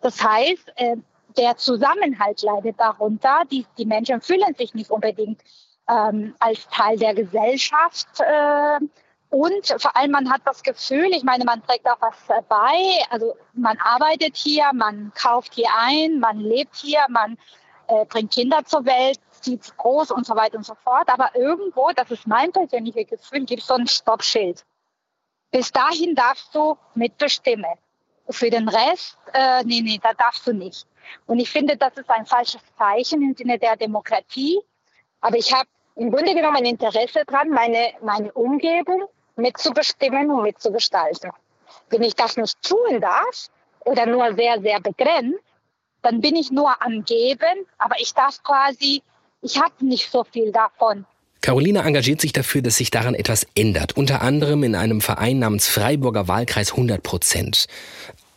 Das heißt, äh, der Zusammenhalt leidet darunter. Die, die Menschen fühlen sich nicht unbedingt ähm, als Teil der Gesellschaft äh, und vor allem, man hat das Gefühl, ich meine, man trägt auch was bei. Also man arbeitet hier, man kauft hier ein, man lebt hier, man äh, bringt Kinder zur Welt, zieht groß und so weiter und so fort. Aber irgendwo, das ist mein persönliches Gefühl, gibt es so ein Stoppschild. Bis dahin darfst du mitbestimmen. Für den Rest, äh, nee, nee, da darfst du nicht. Und ich finde, das ist ein falsches Zeichen im Sinne der Demokratie. Aber ich habe im Grunde genommen ein Interesse dran, meine, meine Umgebung mitzubestimmen und mitzugestalten. Wenn ich das nicht tun darf oder nur sehr, sehr begrenzt, dann bin ich nur am Geben, aber ich darf quasi, ich habe nicht so viel davon. Carolina engagiert sich dafür, dass sich daran etwas ändert, unter anderem in einem Verein namens Freiburger Wahlkreis 100 Prozent.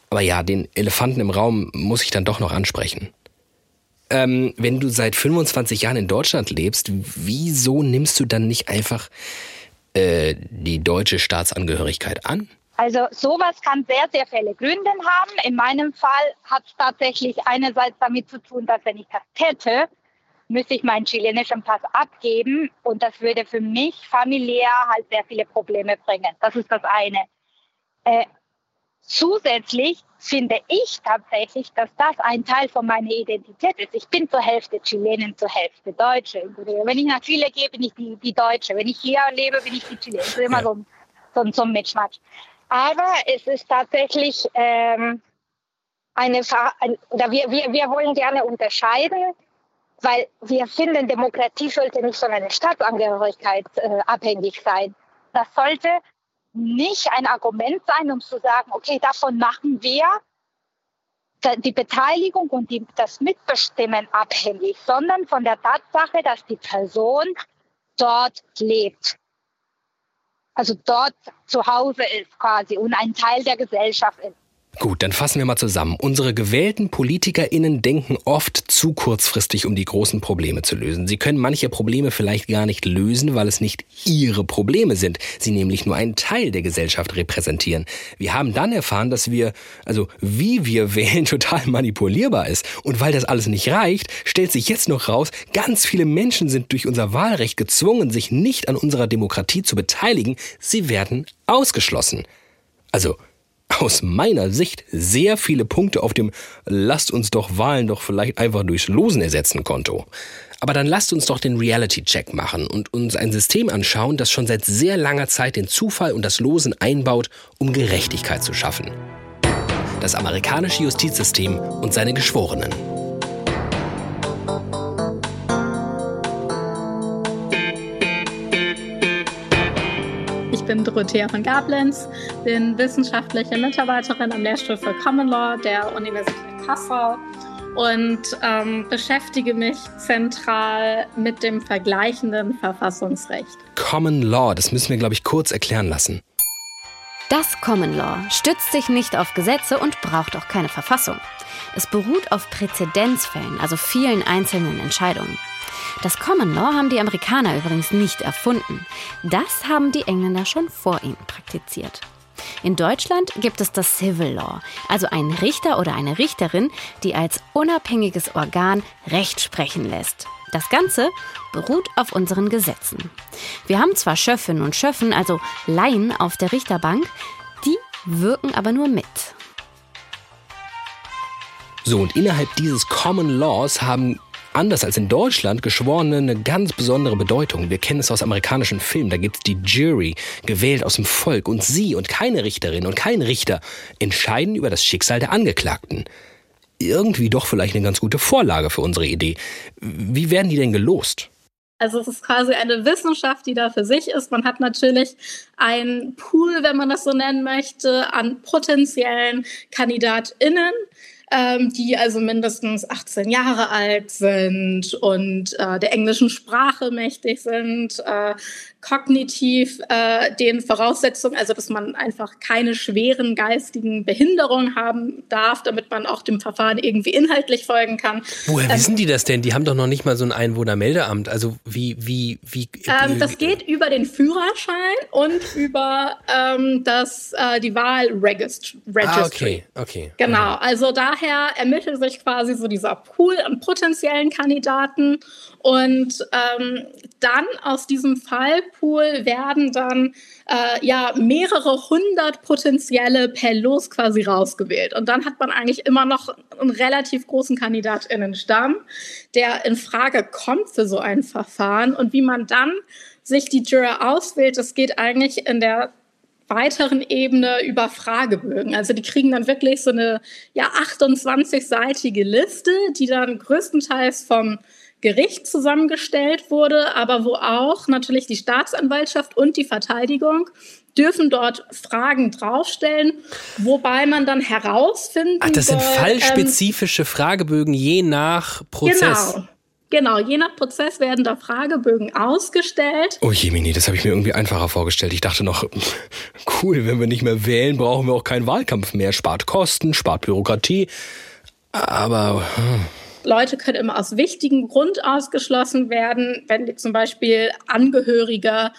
Aber ja, den Elefanten im Raum muss ich dann doch noch ansprechen. Ähm, wenn du seit 25 Jahren in Deutschland lebst, wieso nimmst du dann nicht einfach äh, die deutsche Staatsangehörigkeit an? Also sowas kann sehr, sehr viele Gründe haben. In meinem Fall hat es tatsächlich einerseits damit zu tun, dass wenn ich das hätte, müsste ich meinen chilenischen Pass abgeben und das würde für mich familiär halt sehr viele Probleme bringen. Das ist das eine. Äh, zusätzlich finde ich tatsächlich, dass das ein Teil von meiner Identität ist. Ich bin zur Hälfte Chilenin, zur Hälfte Deutsche. Wenn ich nach Chile gehe, bin ich die, die Deutsche. Wenn ich hier lebe, bin ich die Chilenin. Das ist immer so, so, so ein Mitschmatsch. Aber es ist tatsächlich ähm, eine, ein, oder wir, wir, wir wollen gerne unterscheiden, weil wir finden, Demokratie sollte nicht von einer Staatsangehörigkeit äh, abhängig sein. Das sollte nicht ein Argument sein, um zu sagen, okay, davon machen wir die Beteiligung und die, das Mitbestimmen abhängig, sondern von der Tatsache, dass die Person dort lebt. Also dort zu Hause ist quasi und ein Teil der Gesellschaft ist. Gut, dann fassen wir mal zusammen. Unsere gewählten PolitikerInnen denken oft zu kurzfristig, um die großen Probleme zu lösen. Sie können manche Probleme vielleicht gar nicht lösen, weil es nicht ihre Probleme sind. Sie nämlich nur einen Teil der Gesellschaft repräsentieren. Wir haben dann erfahren, dass wir, also wie wir wählen, total manipulierbar ist. Und weil das alles nicht reicht, stellt sich jetzt noch raus, ganz viele Menschen sind durch unser Wahlrecht gezwungen, sich nicht an unserer Demokratie zu beteiligen. Sie werden ausgeschlossen. Also, aus meiner Sicht sehr viele Punkte auf dem Lasst uns doch Wahlen doch vielleicht einfach durchs Losen ersetzen Konto. Aber dann lasst uns doch den Reality-Check machen und uns ein System anschauen, das schon seit sehr langer Zeit den Zufall und das Losen einbaut, um Gerechtigkeit zu schaffen. Das amerikanische Justizsystem und seine Geschworenen. Bin Dorothea von Gablenz, bin wissenschaftliche Mitarbeiterin am Lehrstuhl für Common Law der Universität Passau und ähm, beschäftige mich zentral mit dem vergleichenden Verfassungsrecht. Common Law, das müssen wir, glaube ich, kurz erklären lassen. Das Common Law stützt sich nicht auf Gesetze und braucht auch keine Verfassung. Es beruht auf Präzedenzfällen, also vielen einzelnen Entscheidungen. Das Common Law haben die Amerikaner übrigens nicht erfunden. Das haben die Engländer schon vor ihnen praktiziert. In Deutschland gibt es das Civil Law, also einen Richter oder eine Richterin, die als unabhängiges Organ Recht sprechen lässt. Das Ganze beruht auf unseren Gesetzen. Wir haben zwar Schöffinnen und Schöffen, also Laien auf der Richterbank, die wirken aber nur mit. So, und innerhalb dieses Common Laws haben anders als in Deutschland Geschworene eine ganz besondere Bedeutung. Wir kennen es aus amerikanischen Filmen. Da gibt es die Jury, gewählt aus dem Volk. Und sie und keine Richterin und kein Richter entscheiden über das Schicksal der Angeklagten. Irgendwie doch vielleicht eine ganz gute Vorlage für unsere Idee. Wie werden die denn gelost? Also es ist quasi eine Wissenschaft, die da für sich ist. Man hat natürlich einen Pool, wenn man das so nennen möchte, an potenziellen KandidatInnen ähm, die also mindestens 18 Jahre alt sind und äh, der englischen Sprache mächtig sind, äh, kognitiv äh, den Voraussetzungen, also dass man einfach keine schweren geistigen Behinderungen haben darf, damit man auch dem Verfahren irgendwie inhaltlich folgen kann. Woher Ähm, wissen die das denn? Die haben doch noch nicht mal so ein Einwohnermeldeamt. Also wie, wie, wie. Ähm, das geht über den Führerschein und über ähm, das, äh, die Wahlregistry. ah, okay, okay. Genau, also daher ermittelt sich quasi so dieser Pool an potenziellen Kandidaten und ähm, dann aus diesem Fallpool werden dann äh, ja mehrere hundert potenzielle per Los quasi rausgewählt. Und dann hat man eigentlich immer noch einen relativ großen KandidatInnenstamm, der in Frage kommt für so ein Verfahren. Und wie man dann sich die Juror auswählt, das geht eigentlich in der weiteren Ebene über Fragebögen. Also die kriegen dann wirklich so eine ja 28-seitige Liste, die dann größtenteils vom Gericht zusammengestellt wurde, aber wo auch natürlich die Staatsanwaltschaft und die Verteidigung dürfen dort Fragen draufstellen, wobei man dann herausfinden Ach, das sind soll, ähm, fallspezifische Fragebögen je nach Prozess. Genau. Genau, je nach Prozess werden da Fragebögen ausgestellt. Oh Jemini, das habe ich mir irgendwie einfacher vorgestellt. Ich dachte noch, cool, wenn wir nicht mehr wählen, brauchen wir auch keinen Wahlkampf mehr. Spart Kosten, spart Bürokratie. Aber hm. Leute können immer aus wichtigem Grund ausgeschlossen werden, wenn die zum Beispiel Angehörige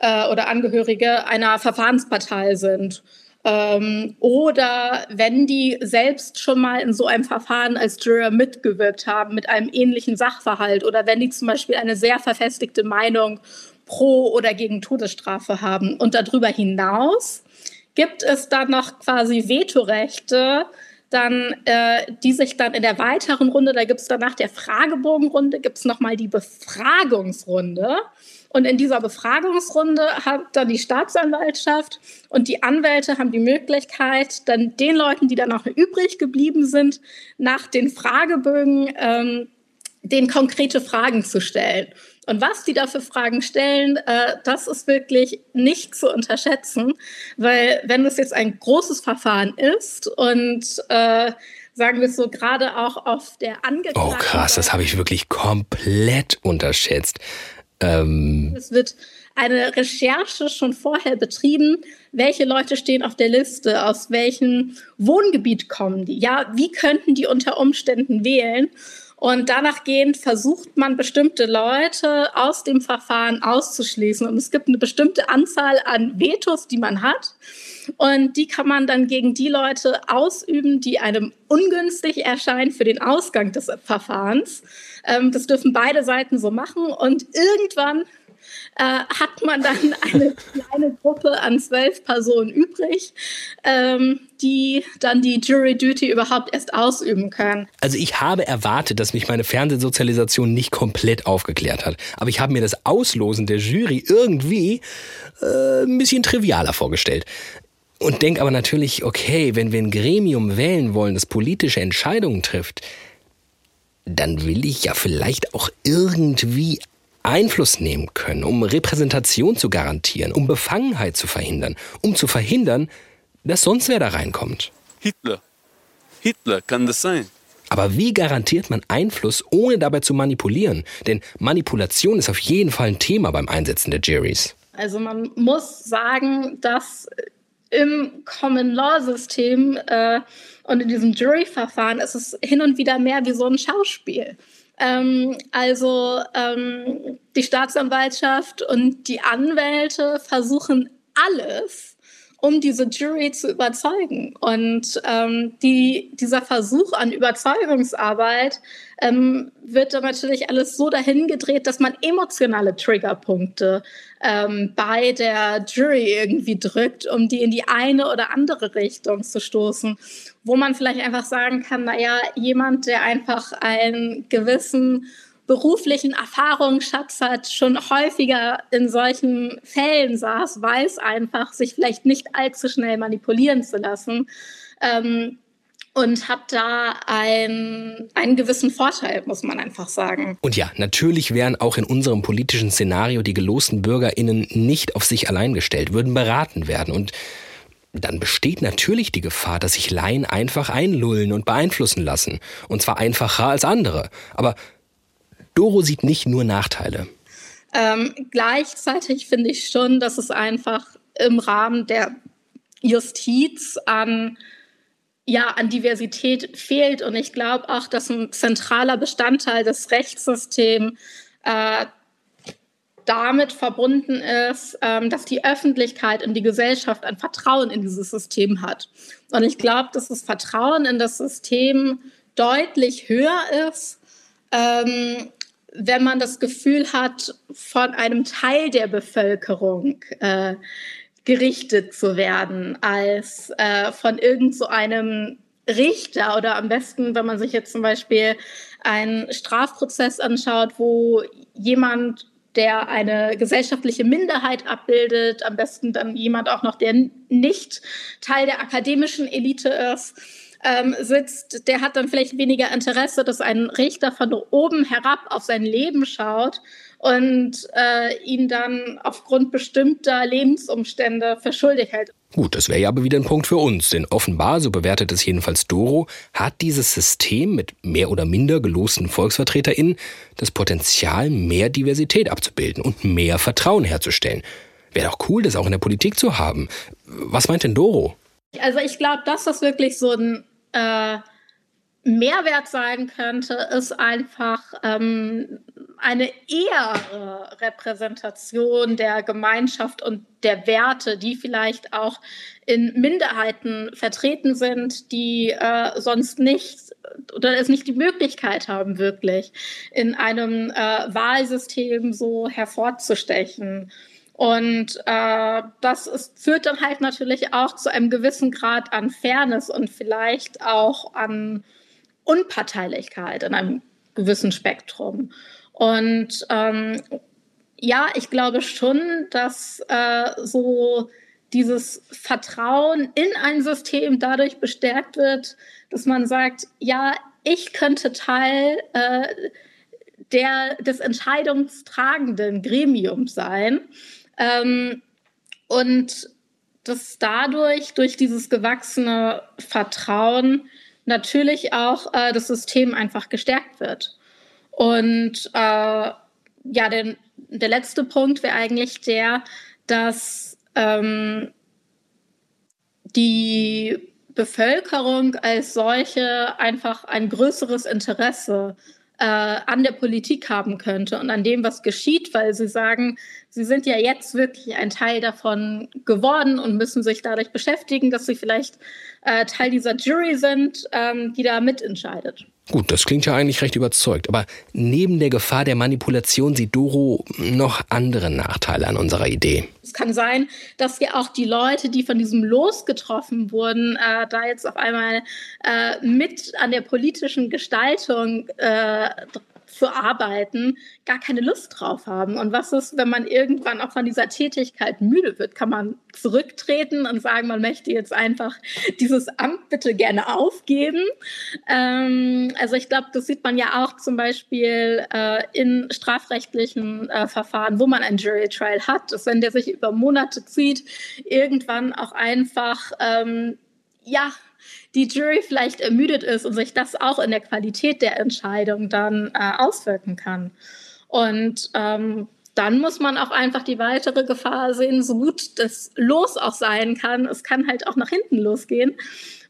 äh, oder Angehörige einer Verfahrenspartei sind. Ähm, oder wenn die selbst schon mal in so einem Verfahren als Juror mitgewirkt haben mit einem ähnlichen Sachverhalt oder wenn die zum Beispiel eine sehr verfestigte Meinung pro oder gegen Todesstrafe haben. Und darüber hinaus gibt es dann noch quasi Vetorechte, dann, äh, die sich dann in der weiteren Runde, da gibt es danach der Fragebogenrunde, gibt es nochmal die Befragungsrunde. Und in dieser Befragungsrunde hat dann die Staatsanwaltschaft und die Anwälte haben die Möglichkeit, dann den Leuten, die dann noch übrig geblieben sind, nach den Fragebögen ähm, den konkrete Fragen zu stellen. Und was die da für Fragen stellen, äh, das ist wirklich nicht zu unterschätzen, weil wenn es jetzt ein großes Verfahren ist und äh, sagen wir es so, gerade auch auf der Angeklagten. Oh krass, das habe ich wirklich komplett unterschätzt. Ähm, Es wird eine Recherche schon vorher betrieben, welche Leute stehen auf der Liste, aus welchem Wohngebiet kommen die, ja, wie könnten die unter Umständen wählen. Und danach gehend versucht man bestimmte Leute aus dem Verfahren auszuschließen. Und es gibt eine bestimmte Anzahl an Vetos, die man hat. Und die kann man dann gegen die Leute ausüben, die einem ungünstig erscheinen für den Ausgang des Verfahrens. Ähm, das dürfen beide Seiten so machen. Und irgendwann äh, hat man dann eine kleine Gruppe an zwölf Personen übrig, ähm, die dann die Jury Duty überhaupt erst ausüben können. Also ich habe erwartet, dass mich meine Fernsehsozialisation nicht komplett aufgeklärt hat. Aber ich habe mir das Auslosen der Jury irgendwie äh, ein bisschen trivialer vorgestellt. Und denke aber natürlich, okay, wenn wir ein Gremium wählen wollen, das politische Entscheidungen trifft, dann will ich ja vielleicht auch irgendwie Einfluss nehmen können, um Repräsentation zu garantieren, um Befangenheit zu verhindern, um zu verhindern, dass sonst wer da reinkommt. Hitler. Hitler kann das sein. Aber wie garantiert man Einfluss, ohne dabei zu manipulieren? Denn Manipulation ist auf jeden Fall ein Thema beim Einsetzen der Juries. Also man muss sagen, dass im Common Law System äh, und in diesem Jury-Verfahren ist es hin und wieder mehr wie so ein Schauspiel. Ähm, also ähm, die Staatsanwaltschaft und die Anwälte versuchen alles, um diese Jury zu überzeugen. Und ähm, die, dieser Versuch an Überzeugungsarbeit ähm, wird dann natürlich alles so dahin gedreht, dass man emotionale Triggerpunkte ähm, bei der Jury irgendwie drückt, um die in die eine oder andere Richtung zu stoßen. Wo man vielleicht einfach sagen kann, naja, jemand, der einfach einen gewissen beruflichen Erfahrungsschatz hat, schon häufiger in solchen Fällen saß, weiß einfach, sich vielleicht nicht allzu schnell manipulieren zu lassen. Ähm, und hat da ein, einen gewissen Vorteil, muss man einfach sagen. Und ja, natürlich wären auch in unserem politischen Szenario die gelosten BürgerInnen nicht auf sich allein gestellt, würden beraten werden. Und dann besteht natürlich die Gefahr, dass sich Laien einfach einlullen und beeinflussen lassen. Und zwar einfacher als andere. Aber Doro sieht nicht nur Nachteile. Ähm, gleichzeitig finde ich schon, dass es einfach im Rahmen der Justiz an, ja, an Diversität fehlt. Und ich glaube auch, dass ein zentraler Bestandteil des Rechtssystems äh, damit verbunden ist, ähm, dass die Öffentlichkeit und die Gesellschaft ein Vertrauen in dieses System hat. Und ich glaube, dass das Vertrauen in das System deutlich höher ist, ähm, wenn man das Gefühl hat, von einem Teil der Bevölkerung äh, gerichtet zu werden, als äh, von irgend so einem Richter oder am besten, wenn man sich jetzt zum Beispiel einen Strafprozess anschaut, wo jemand, der eine gesellschaftliche Minderheit abbildet, am besten dann jemand auch noch, der nicht Teil der akademischen Elite ist, ähm, sitzt, der hat dann vielleicht weniger Interesse, dass ein Richter von oben herab auf sein Leben schaut und äh, ihn dann aufgrund bestimmter Lebensumstände für schuldig hält. Gut, das wäre ja aber wieder ein Punkt für uns, denn offenbar, so bewertet es jedenfalls Doro, hat dieses System mit mehr oder minder gelosten VolksvertreterInnen das Potenzial, mehr Diversität abzubilden und mehr Vertrauen herzustellen. Wäre doch cool, das auch in der Politik zu haben. Was meint denn Doro? Also ich glaube, dass das wirklich so ein äh, Mehrwert sein könnte, ist einfach ähm, eine eher Repräsentation der Gemeinschaft und der Werte, die vielleicht auch in Minderheiten vertreten sind, die äh, sonst nicht oder es nicht die Möglichkeit haben, wirklich in einem äh, Wahlsystem so hervorzustechen. Und äh, das ist, führt dann halt natürlich auch zu einem gewissen Grad an Fairness und vielleicht auch an Unparteilichkeit in einem gewissen Spektrum. Und ähm, ja, ich glaube schon, dass äh, so dieses Vertrauen in ein System dadurch bestärkt wird, dass man sagt, ja, ich könnte Teil äh, der, des entscheidungstragenden Gremiums sein. Ähm, und dass dadurch, durch dieses gewachsene Vertrauen, natürlich auch äh, das System einfach gestärkt wird. Und äh, ja, der, der letzte Punkt wäre eigentlich der, dass ähm, die Bevölkerung als solche einfach ein größeres Interesse äh, an der Politik haben könnte und an dem, was geschieht, weil sie sagen, sie sind ja jetzt wirklich ein Teil davon geworden und müssen sich dadurch beschäftigen, dass sie vielleicht äh, Teil dieser Jury sind, ähm, die da mitentscheidet. Gut, das klingt ja eigentlich recht überzeugt, aber neben der Gefahr der Manipulation sieht Doro noch andere Nachteile an unserer Idee. Es kann sein, dass ja auch die Leute, die von diesem Los getroffen wurden, äh, da jetzt auf einmal äh, mit an der politischen Gestaltung äh, zu arbeiten, gar keine Lust drauf haben. Und was ist, wenn man irgendwann auch von dieser Tätigkeit müde wird? Kann man zurücktreten und sagen, man möchte jetzt einfach dieses Amt bitte gerne aufgeben? Ähm, also ich glaube, das sieht man ja auch zum Beispiel äh, in strafrechtlichen äh, Verfahren, wo man ein Jury Trial hat, dass wenn der sich über Monate zieht, irgendwann auch einfach ähm, ja die Jury vielleicht ermüdet ist und sich das auch in der Qualität der Entscheidung dann äh, auswirken kann. Und ähm, dann muss man auch einfach die weitere Gefahr sehen, so gut das Los auch sein kann. Es kann halt auch nach hinten losgehen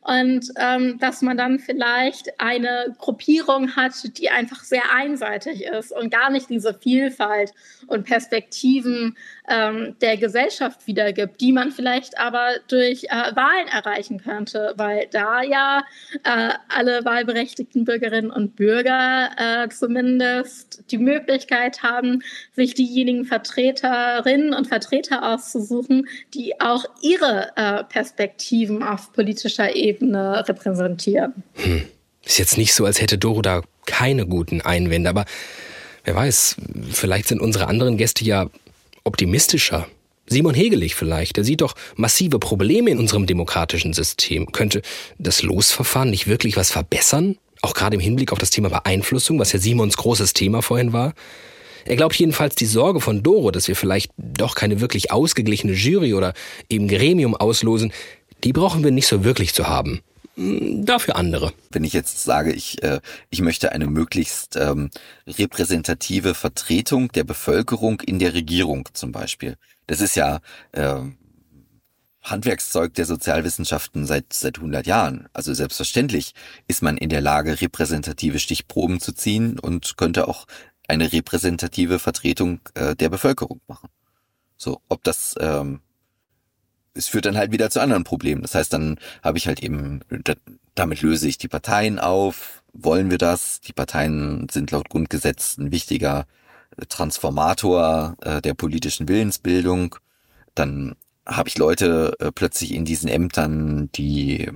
und ähm, dass man dann vielleicht eine Gruppierung hat, die einfach sehr einseitig ist und gar nicht diese Vielfalt und Perspektiven ähm, der Gesellschaft wiedergibt, die man vielleicht aber durch äh, Wahlen erreichen könnte, weil da ja äh, alle wahlberechtigten Bürgerinnen und Bürger äh, zumindest die Möglichkeit haben, sich diejenigen Vertreterinnen und Vertreter auszusuchen, die auch ihre äh, Perspektiven auf politischer Ebene Ebene repräsentieren. Hm. Ist jetzt nicht so, als hätte Doro da keine guten Einwände, aber wer weiß, vielleicht sind unsere anderen Gäste ja optimistischer. Simon Hegelich vielleicht, der sieht doch massive Probleme in unserem demokratischen System. Könnte das Losverfahren nicht wirklich was verbessern? Auch gerade im Hinblick auf das Thema Beeinflussung, was ja Simons großes Thema vorhin war. Er glaubt jedenfalls die Sorge von Doro, dass wir vielleicht doch keine wirklich ausgeglichene Jury oder eben Gremium auslosen, die brauchen wir nicht so wirklich zu haben. Hm, dafür andere. Wenn ich jetzt sage, ich, äh, ich möchte eine möglichst ähm, repräsentative Vertretung der Bevölkerung in der Regierung zum Beispiel. Das ist ja äh, Handwerkszeug der Sozialwissenschaften seit, seit 100 Jahren. Also selbstverständlich ist man in der Lage, repräsentative Stichproben zu ziehen und könnte auch eine repräsentative Vertretung äh, der Bevölkerung machen. So, ob das ähm, es führt dann halt wieder zu anderen Problemen. Das heißt, dann habe ich halt eben, damit löse ich die Parteien auf. Wollen wir das? Die Parteien sind laut Grundgesetz ein wichtiger Transformator äh, der politischen Willensbildung. Dann habe ich Leute äh, plötzlich in diesen Ämtern, die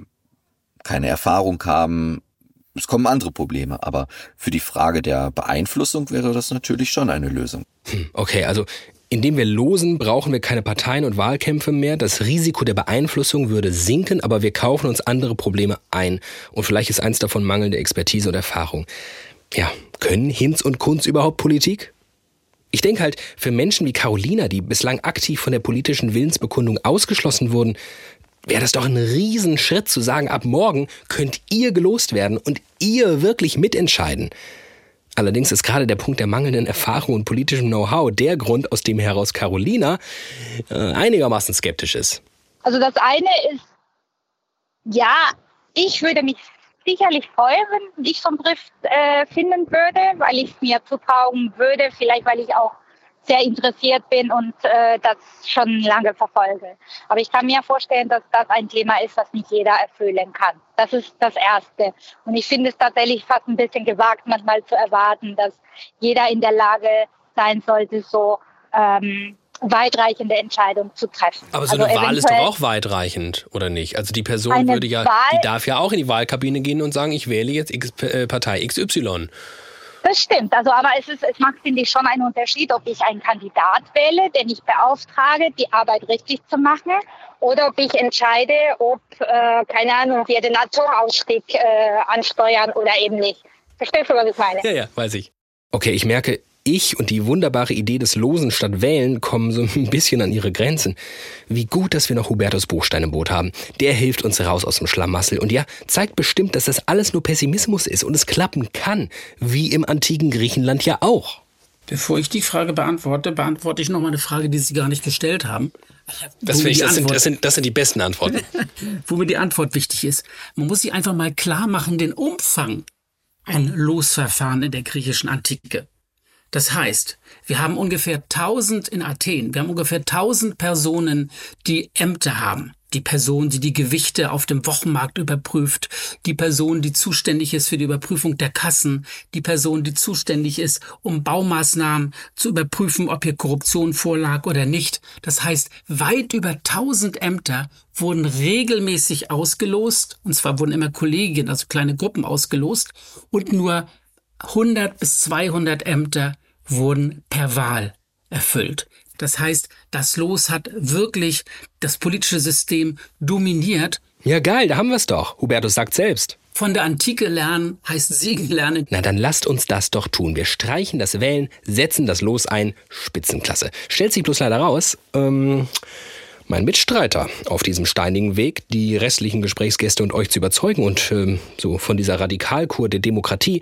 keine Erfahrung haben. Es kommen andere Probleme, aber für die Frage der Beeinflussung wäre das natürlich schon eine Lösung. Hm, okay, also indem wir losen, brauchen wir keine Parteien und Wahlkämpfe mehr. Das Risiko der Beeinflussung würde sinken, aber wir kaufen uns andere Probleme ein. Und vielleicht ist eins davon mangelnde Expertise und Erfahrung. Ja, können Hinz und Kunz überhaupt Politik? Ich denke halt, für Menschen wie Carolina, die bislang aktiv von der politischen Willensbekundung ausgeschlossen wurden, wäre das doch ein Riesenschritt zu sagen, ab morgen könnt ihr gelost werden und ihr wirklich mitentscheiden. Allerdings ist gerade der Punkt der mangelnden Erfahrung und politischem Know-how der Grund, aus dem heraus Carolina äh, einigermaßen skeptisch ist. Also das eine ist, ja, ich würde mich sicherlich freuen, wenn ich so einen Brief äh, finden würde, weil ich mir zutrauen würde, vielleicht weil ich auch sehr interessiert bin und äh, das schon lange verfolge. Aber ich kann mir vorstellen, dass das ein Thema ist, was nicht jeder erfüllen kann. Das ist das Erste. Und ich finde es tatsächlich fast ein bisschen gewagt, manchmal zu erwarten, dass jeder in der Lage sein sollte, so ähm, weitreichende Entscheidungen zu treffen. Aber so also eine Wahl ist doch auch weitreichend, oder nicht? Also die Person würde ja, Wahl, die darf ja auch in die Wahlkabine gehen und sagen, ich wähle jetzt X, äh, Partei XY. Das stimmt. Also, aber es, ist, es macht, finde ich, schon einen Unterschied, ob ich einen Kandidat wähle, den ich beauftrage, die Arbeit richtig zu machen, oder ob ich entscheide, ob, äh, keine Ahnung, wir den Atomausstieg äh, ansteuern oder eben nicht. Verstehst du, was ich meine? Ja, ja, weiß ich. Okay, ich merke, ich und die wunderbare Idee des Losen statt Wählen kommen so ein bisschen an ihre Grenzen. Wie gut, dass wir noch Hubertus Buchstein im Boot haben. Der hilft uns raus aus dem Schlamassel und ja, zeigt bestimmt, dass das alles nur Pessimismus ist und es klappen kann. Wie im antiken Griechenland ja auch. Bevor ich die Frage beantworte, beantworte ich noch mal eine Frage, die Sie gar nicht gestellt haben. Das, ich, das, sind, das, sind, das sind die besten Antworten. wo mir die Antwort wichtig ist. Man muss sich einfach mal klar machen, den Umfang ein Losverfahren in der griechischen Antike. Das heißt, wir haben ungefähr 1000 in Athen, wir haben ungefähr 1000 Personen, die Ämter haben. Die Person, die die Gewichte auf dem Wochenmarkt überprüft, die Person, die zuständig ist für die Überprüfung der Kassen, die Person, die zuständig ist, um Baumaßnahmen zu überprüfen, ob hier Korruption vorlag oder nicht. Das heißt, weit über 1000 Ämter wurden regelmäßig ausgelost, und zwar wurden immer Kollegien, also kleine Gruppen ausgelost, und nur 100 bis 200 Ämter wurden per Wahl erfüllt. Das heißt, das Los hat wirklich das politische System dominiert. Ja, geil, da haben wir es doch. Hubertus sagt selbst. Von der Antike lernen heißt Siegen lernen. Na, dann lasst uns das doch tun. Wir streichen das Wählen, setzen das Los ein. Spitzenklasse. Stellt sich bloß leider raus, ähm, mein Mitstreiter auf diesem steinigen Weg, die restlichen Gesprächsgäste und euch zu überzeugen und ähm, so von dieser Radikalkur der Demokratie,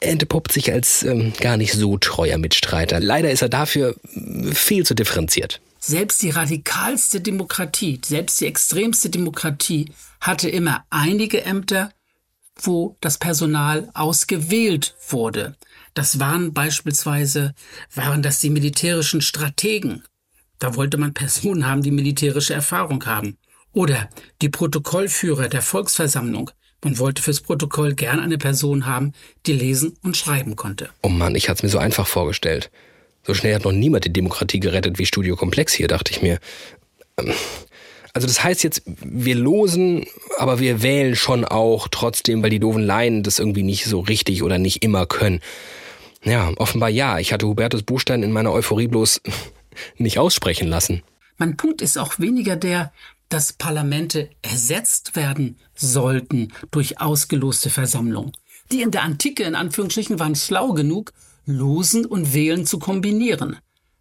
entpuppt sich als ähm, gar nicht so treuer Mitstreiter. Leider ist er dafür viel zu differenziert. Selbst die radikalste Demokratie, selbst die extremste Demokratie hatte immer einige Ämter, wo das Personal ausgewählt wurde. Das waren beispielsweise, waren das die militärischen Strategen. Da wollte man Personen haben, die militärische Erfahrung haben. Oder die Protokollführer der Volksversammlung. Man wollte fürs Protokoll gern eine Person haben, die lesen und schreiben konnte. Oh Mann, ich hatte es mir so einfach vorgestellt. So schnell hat noch niemand die Demokratie gerettet wie Studio Komplex hier, dachte ich mir. Ähm, also das heißt jetzt, wir losen, aber wir wählen schon auch trotzdem, weil die doofen Laien das irgendwie nicht so richtig oder nicht immer können. Ja, offenbar ja. Ich hatte Hubertus Buchstein in meiner Euphorie bloß nicht aussprechen lassen. Mein Punkt ist auch weniger der, dass Parlamente ersetzt werden sollten durch ausgeloste Versammlungen. Die in der Antike in Anführungsstrichen waren schlau genug, Losen und Wählen zu kombinieren.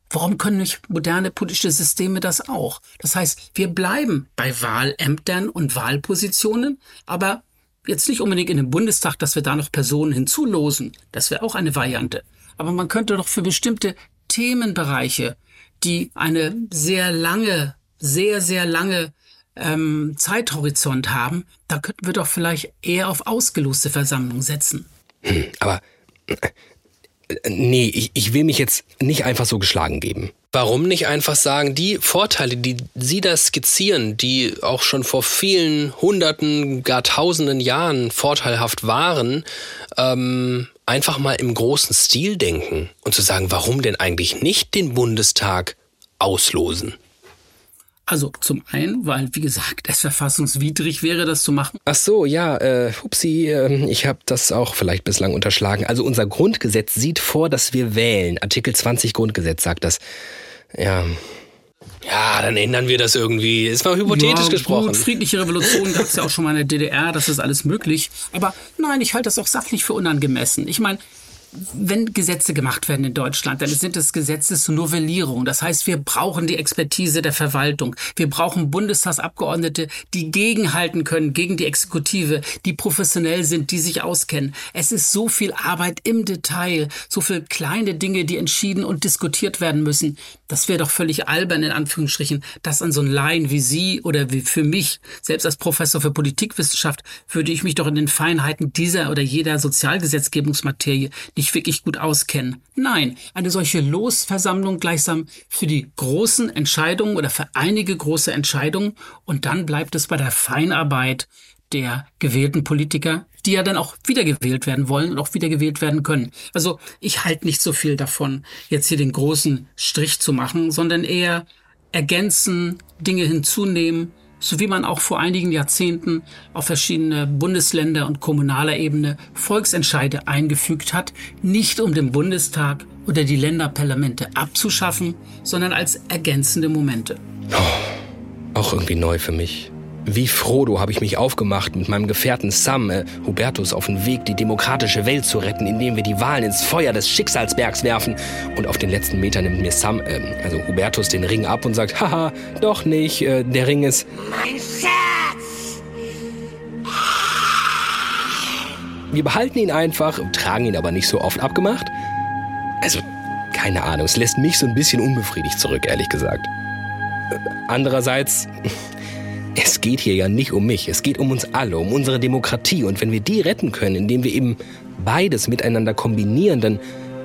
Warum können nicht moderne politische Systeme das auch? Das heißt, wir bleiben bei Wahlämtern und Wahlpositionen, aber jetzt nicht unbedingt in den Bundestag, dass wir da noch Personen hinzulosen. Das wäre auch eine Variante. Aber man könnte doch für bestimmte Themenbereiche, die eine sehr lange, sehr, sehr lange ähm, Zeithorizont haben, da könnten wir doch vielleicht eher auf ausgeloste Versammlungen setzen. Hm, aber nee, ich, ich will mich jetzt nicht einfach so geschlagen geben. Warum nicht einfach sagen, die Vorteile, die Sie da skizzieren, die auch schon vor vielen Hunderten, gar Tausenden Jahren vorteilhaft waren, ähm, einfach mal im großen Stil denken und zu sagen, warum denn eigentlich nicht den Bundestag auslosen? Also zum einen, weil, wie gesagt, es verfassungswidrig wäre, das zu machen. Ach so, ja, äh, hupsi, äh, ich habe das auch vielleicht bislang unterschlagen. Also unser Grundgesetz sieht vor, dass wir wählen. Artikel 20 Grundgesetz sagt das. Ja. Ja, dann ändern wir das irgendwie. Ist mal hypothetisch ja, gesprochen. Gut, friedliche Revolution gab es ja auch schon mal in der DDR, das ist alles möglich. Aber nein, ich halte das auch sachlich für unangemessen. Ich meine, wenn Gesetze gemacht werden in Deutschland, dann sind es Gesetze zur Novellierung. Das heißt, wir brauchen die Expertise der Verwaltung. Wir brauchen Bundestagsabgeordnete, die gegenhalten können gegen die Exekutive, die professionell sind, die sich auskennen. Es ist so viel Arbeit im Detail, so viel kleine Dinge, die entschieden und diskutiert werden müssen. Das wäre doch völlig albern, in Anführungsstrichen, das an so einen Laien wie Sie oder wie für mich, selbst als Professor für Politikwissenschaft, würde ich mich doch in den Feinheiten dieser oder jeder Sozialgesetzgebungsmaterie nicht wirklich gut auskennen. Nein, eine solche Losversammlung gleichsam für die großen Entscheidungen oder für einige große Entscheidungen und dann bleibt es bei der Feinarbeit der gewählten Politiker, die ja dann auch wiedergewählt werden wollen und auch wiedergewählt werden können. Also ich halte nicht so viel davon, jetzt hier den großen Strich zu machen, sondern eher ergänzen, Dinge hinzunehmen, so wie man auch vor einigen Jahrzehnten auf verschiedene Bundesländer und kommunaler Ebene Volksentscheide eingefügt hat, nicht um den Bundestag oder die Länderparlamente abzuschaffen, sondern als ergänzende Momente. Oh, auch irgendwie neu für mich. Wie Frodo habe ich mich aufgemacht, mit meinem Gefährten Sam, äh, Hubertus, auf den Weg, die demokratische Welt zu retten, indem wir die Wahlen ins Feuer des Schicksalsbergs werfen. Und auf den letzten Metern nimmt mir Sam, äh, also Hubertus, den Ring ab und sagt, haha, doch nicht, äh, der Ring ist... Mein Schatz! Wir behalten ihn einfach, tragen ihn aber nicht so oft abgemacht. Also, keine Ahnung, es lässt mich so ein bisschen unbefriedigt zurück, ehrlich gesagt. Äh, Andererseits, es geht hier ja nicht um mich, es geht um uns alle, um unsere Demokratie. Und wenn wir die retten können, indem wir eben beides miteinander kombinieren, dann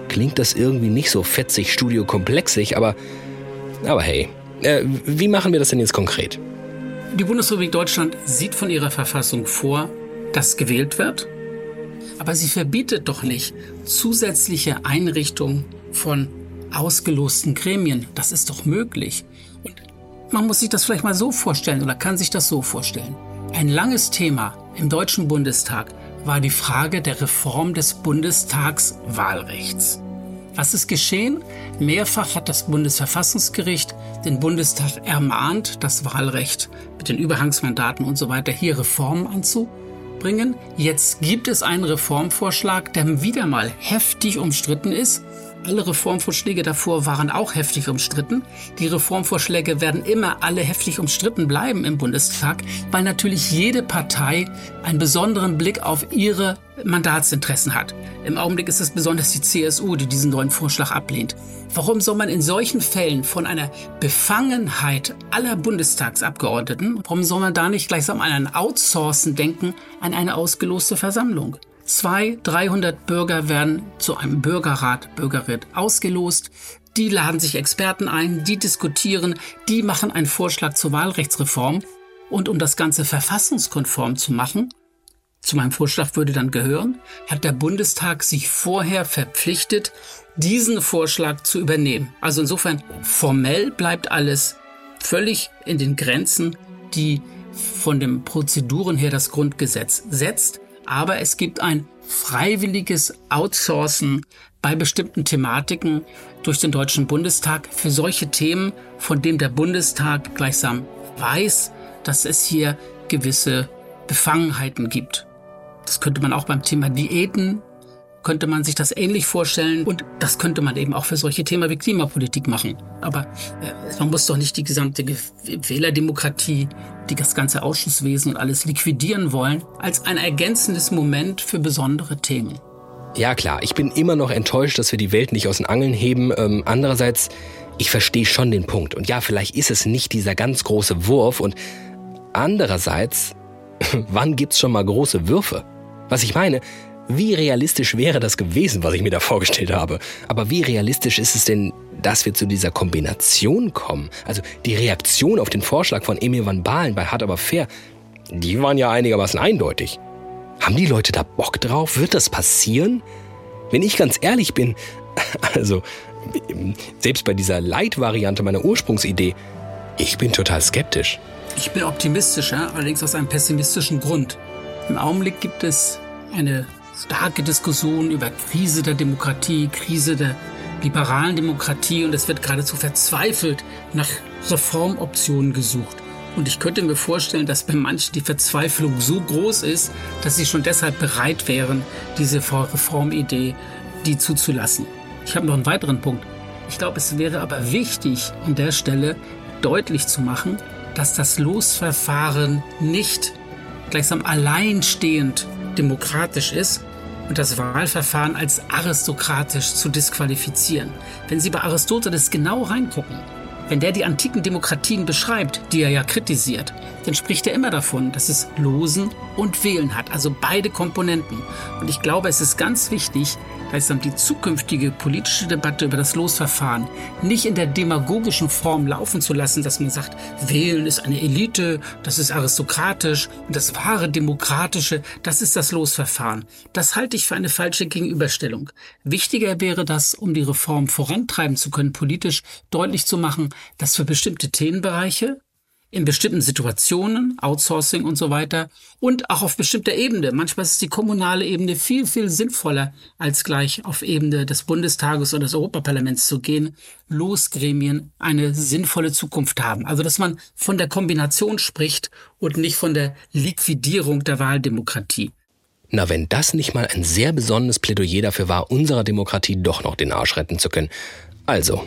klingt das irgendwie nicht so fetzig, studiokomplexig, aber, aber hey, äh, wie machen wir das denn jetzt konkret? Die Bundesrepublik Deutschland sieht von ihrer Verfassung vor, dass gewählt wird, aber sie verbietet doch nicht zusätzliche Einrichtungen von ausgelosten Gremien. Das ist doch möglich. Man muss sich das vielleicht mal so vorstellen oder kann sich das so vorstellen. Ein langes Thema im Deutschen Bundestag war die Frage der Reform des Bundestagswahlrechts. Was ist geschehen? Mehrfach hat das Bundesverfassungsgericht den Bundestag ermahnt, das Wahlrecht mit den Überhangsmandaten und so weiter hier Reformen anzubringen. Jetzt gibt es einen Reformvorschlag, der wieder mal heftig umstritten ist Alle Reformvorschläge davor waren auch heftig umstritten. Die Reformvorschläge werden immer alle heftig umstritten bleiben im Bundestag, weil natürlich jede Partei einen besonderen Blick auf ihre Mandatsinteressen hat. Im Augenblick ist es besonders die CSU, die diesen neuen Vorschlag ablehnt. Warum soll man in solchen Fällen von einer Befangenheit aller Bundestagsabgeordneten, warum soll man da nicht gleichsam an ein Outsourcen denken, an eine ausgeloste Versammlung? Zwei, 300 Bürger werden zu einem Bürgerrat, Bürgerrat ausgelost. Die laden sich Experten ein, die diskutieren, die machen einen Vorschlag zur Wahlrechtsreform. Und um das Ganze verfassungskonform zu machen, zu meinem Vorschlag würde dann gehören, hat der Bundestag sich vorher verpflichtet, diesen Vorschlag zu übernehmen. Also insofern formell bleibt alles völlig in den Grenzen, die von den Prozeduren her das Grundgesetz setzt. Aber es gibt ein freiwilliges Outsourcen bei bestimmten Thematiken durch den Deutschen Bundestag für solche Themen, von dem der Bundestag gleichsam weiß, dass es hier gewisse Befangenheiten gibt. Das könnte man auch beim Thema Diäten, könnte man sich das ähnlich vorstellen und das könnte man eben auch für solche Themen wie Klimapolitik machen. Aber äh, man muss doch nicht die gesamte Ge Wählerdemokratie, die das ganze Ausschusswesen und alles liquidieren wollen, als ein ergänzendes Moment für besondere Themen. Ja klar, ich bin immer noch enttäuscht, dass wir die Welt nicht aus den Angeln heben. Ähm, andererseits, ich verstehe schon den Punkt. Und ja, vielleicht ist es nicht dieser ganz große Wurf. Und andererseits, wann gibt's schon mal große Würfe? Was ich meine, wie realistisch wäre das gewesen, was ich mir da vorgestellt habe? Aber wie realistisch ist es denn, dass wir zu dieser Kombination kommen? Also die Reaktion auf den Vorschlag von Emil van Balen bei Hart aber fair, die waren ja einigermaßen eindeutig. Haben die Leute da Bock drauf? Wird das passieren? Wenn ich ganz ehrlich bin, also selbst bei dieser Light-Variante meiner Ursprungsidee, ich bin total skeptisch. Ich bin optimistischer, allerdings aus einem pessimistischen Grund. Im Augenblick gibt es eine starke Diskussion über Krise der Demokratie, Krise der liberalen Demokratie und es wird geradezu verzweifelt nach Reformoptionen gesucht. Und ich könnte mir vorstellen, dass bei manchen die Verzweiflung so groß ist, dass sie schon deshalb bereit wären, diese Reformidee, die zuzulassen. Ich habe noch einen weiteren Punkt. Ich glaube, es wäre aber wichtig, an der Stelle deutlich zu machen, dass das Losverfahren nicht gleichsam alleinstehend demokratisch ist und das Wahlverfahren als aristokratisch zu disqualifizieren. Wenn Sie bei Aristoteles genau reingucken, wenn der die antiken Demokratien beschreibt, die er ja kritisiert, dann spricht er immer davon, dass es Losen und Wählen hat, also beide Komponenten. Und ich glaube, es ist ganz wichtig, dann die zukünftige politische Debatte über das Losverfahren nicht in der demagogischen Form laufen zu lassen, dass man sagt, Wählen ist eine Elite, das ist aristokratisch und das wahre Demokratische, das ist das Losverfahren. Das halte ich für eine falsche Gegenüberstellung. Wichtiger wäre das, um die Reform vorantreiben zu können, politisch deutlich zu machen, dass für bestimmte Themenbereiche in bestimmten Situationen, Outsourcing und so weiter und auch auf bestimmter Ebene. Manchmal ist die kommunale Ebene viel, viel sinnvoller, als gleich auf Ebene des Bundestages oder des Europaparlaments zu gehen. Losgremien eine sinnvolle Zukunft haben. Also, dass man von der Kombination spricht und nicht von der Liquidierung der Wahldemokratie. Na, wenn das nicht mal ein sehr besonderes Plädoyer dafür war, unserer Demokratie doch noch den Arsch retten zu können. Also,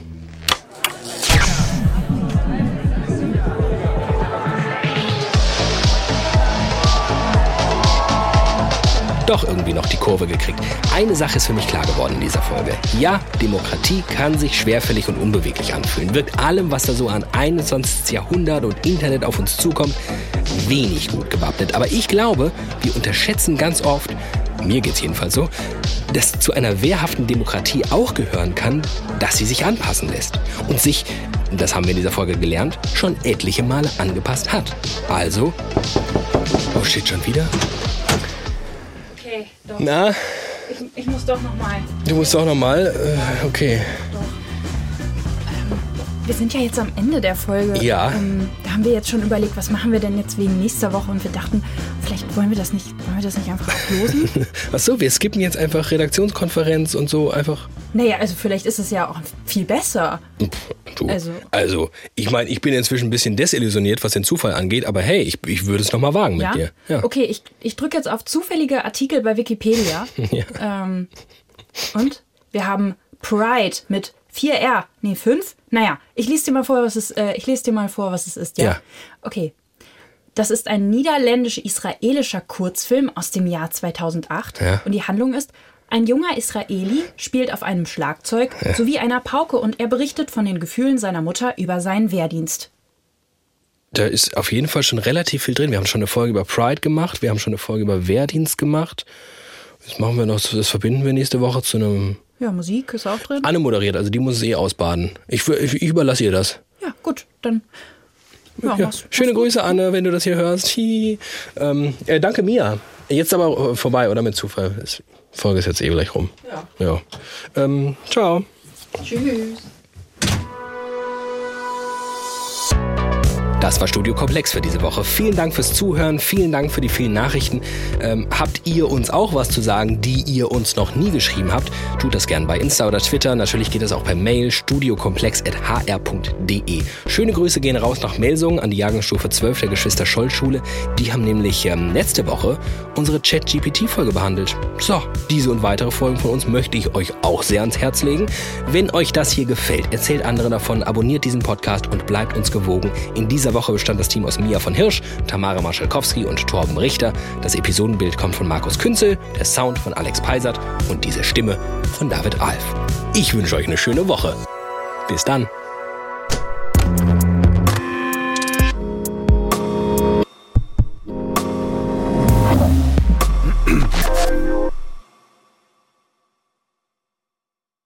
doch irgendwie noch die Kurve gekriegt. Eine Sache ist für mich klar geworden in dieser Folge. Ja, Demokratie kann sich schwerfällig und unbeweglich anfühlen. Wirkt allem, was da so an 21. Jahrhundert und Internet auf uns zukommt, wenig gut gewappnet. Aber ich glaube, wir unterschätzen ganz oft, mir geht's jedenfalls so, dass zu einer wehrhaften Demokratie auch gehören kann, dass sie sich anpassen lässt und sich, das haben wir in dieser Folge gelernt, schon etliche Male angepasst hat. Also, oh shit, schon wieder? Doch. Na, Ich, ich muss doch nochmal. du musst auch nochmal, äh, okay. Wir sind ja jetzt am Ende der Folge. Ja. Ähm, da haben wir jetzt schon überlegt, was machen wir denn jetzt wegen nächster Woche und wir dachten, vielleicht wollen wir das nicht, wollen wir das nicht einfach auflosen? Ach so, wir skippen jetzt einfach Redaktionskonferenz und so einfach. naja, also vielleicht ist es ja auch viel besser. Du. Also- Also, ich meine, ich bin inzwischen ein bisschen desillusioniert, was den Zufall angeht, aber hey, ich, ich würde es nochmal wagen ja? mit dir. Ja. Okay, ich, ich drücke jetzt auf zufällige Artikel bei Wikipedia. Ja. Ähm, und wir haben Pride mit 4R. Nee, 5? Naja, ich lese dir mal vor, was es, äh, ich lese dir mal vor, was es ist, ja? Ja. Okay. Das ist ein niederländisch-israelischer Kurzfilm aus dem Jahr 2008. Ja. Und die Handlung ist, ein junger Israeli spielt auf einem Schlagzeug Ja. sowie einer Pauke und er berichtet von den Gefühlen seiner Mutter über seinen Wehrdienst. Da ist auf jeden Fall schon relativ viel drin. Wir haben schon eine Folge über Pride gemacht, wir haben schon eine Folge über Wehrdienst gemacht. Das machen wir noch, das verbinden wir nächste Woche zu einem. Ja, Musik ist auch drin. Anne moderiert, also die muss es eh ausbaden. Ich, ich, ich überlasse ihr das. Ja, gut, dann. Ja, Ja, mach's- schöne Grüße, Anne, wenn du das hier hörst. Ähm, äh, danke, Mia. Jetzt aber äh, vorbei, oder mit Zufall. Die Folge ist jetzt eh gleich rum. Ja. Ja. Ähm, ciao. Tschüss. Das war Studio Komplex für diese Woche. Vielen Dank fürs Zuhören, vielen Dank für die vielen Nachrichten. Ähm, habt ihr uns auch was zu sagen, die ihr uns noch nie geschrieben habt? Tut das gern bei Insta oder Twitter. Natürlich geht es auch per Mail studiokomplex.hr.de. Schöne Grüße gehen raus nach Melsungen an die Jahrgangsstufe 12 der Geschwister Scholl Schule. Die haben nämlich ähm, letzte Woche unsere Chat-GPT-Folge behandelt. So, diese und weitere Folgen von uns möchte ich euch auch sehr ans Herz legen. Wenn euch das hier gefällt, erzählt anderen davon, abonniert diesen Podcast und bleibt uns gewogen. In dieser Woche bestand das Team aus Mia von Hirsch, Tamara Marschalkowski und Torben Richter. Das Episodenbild kommt von Markus Künzel, der Sound von Alex Peisert und diese Stimme von David Alf. Ich wünsche euch eine schöne Woche. Bis dann.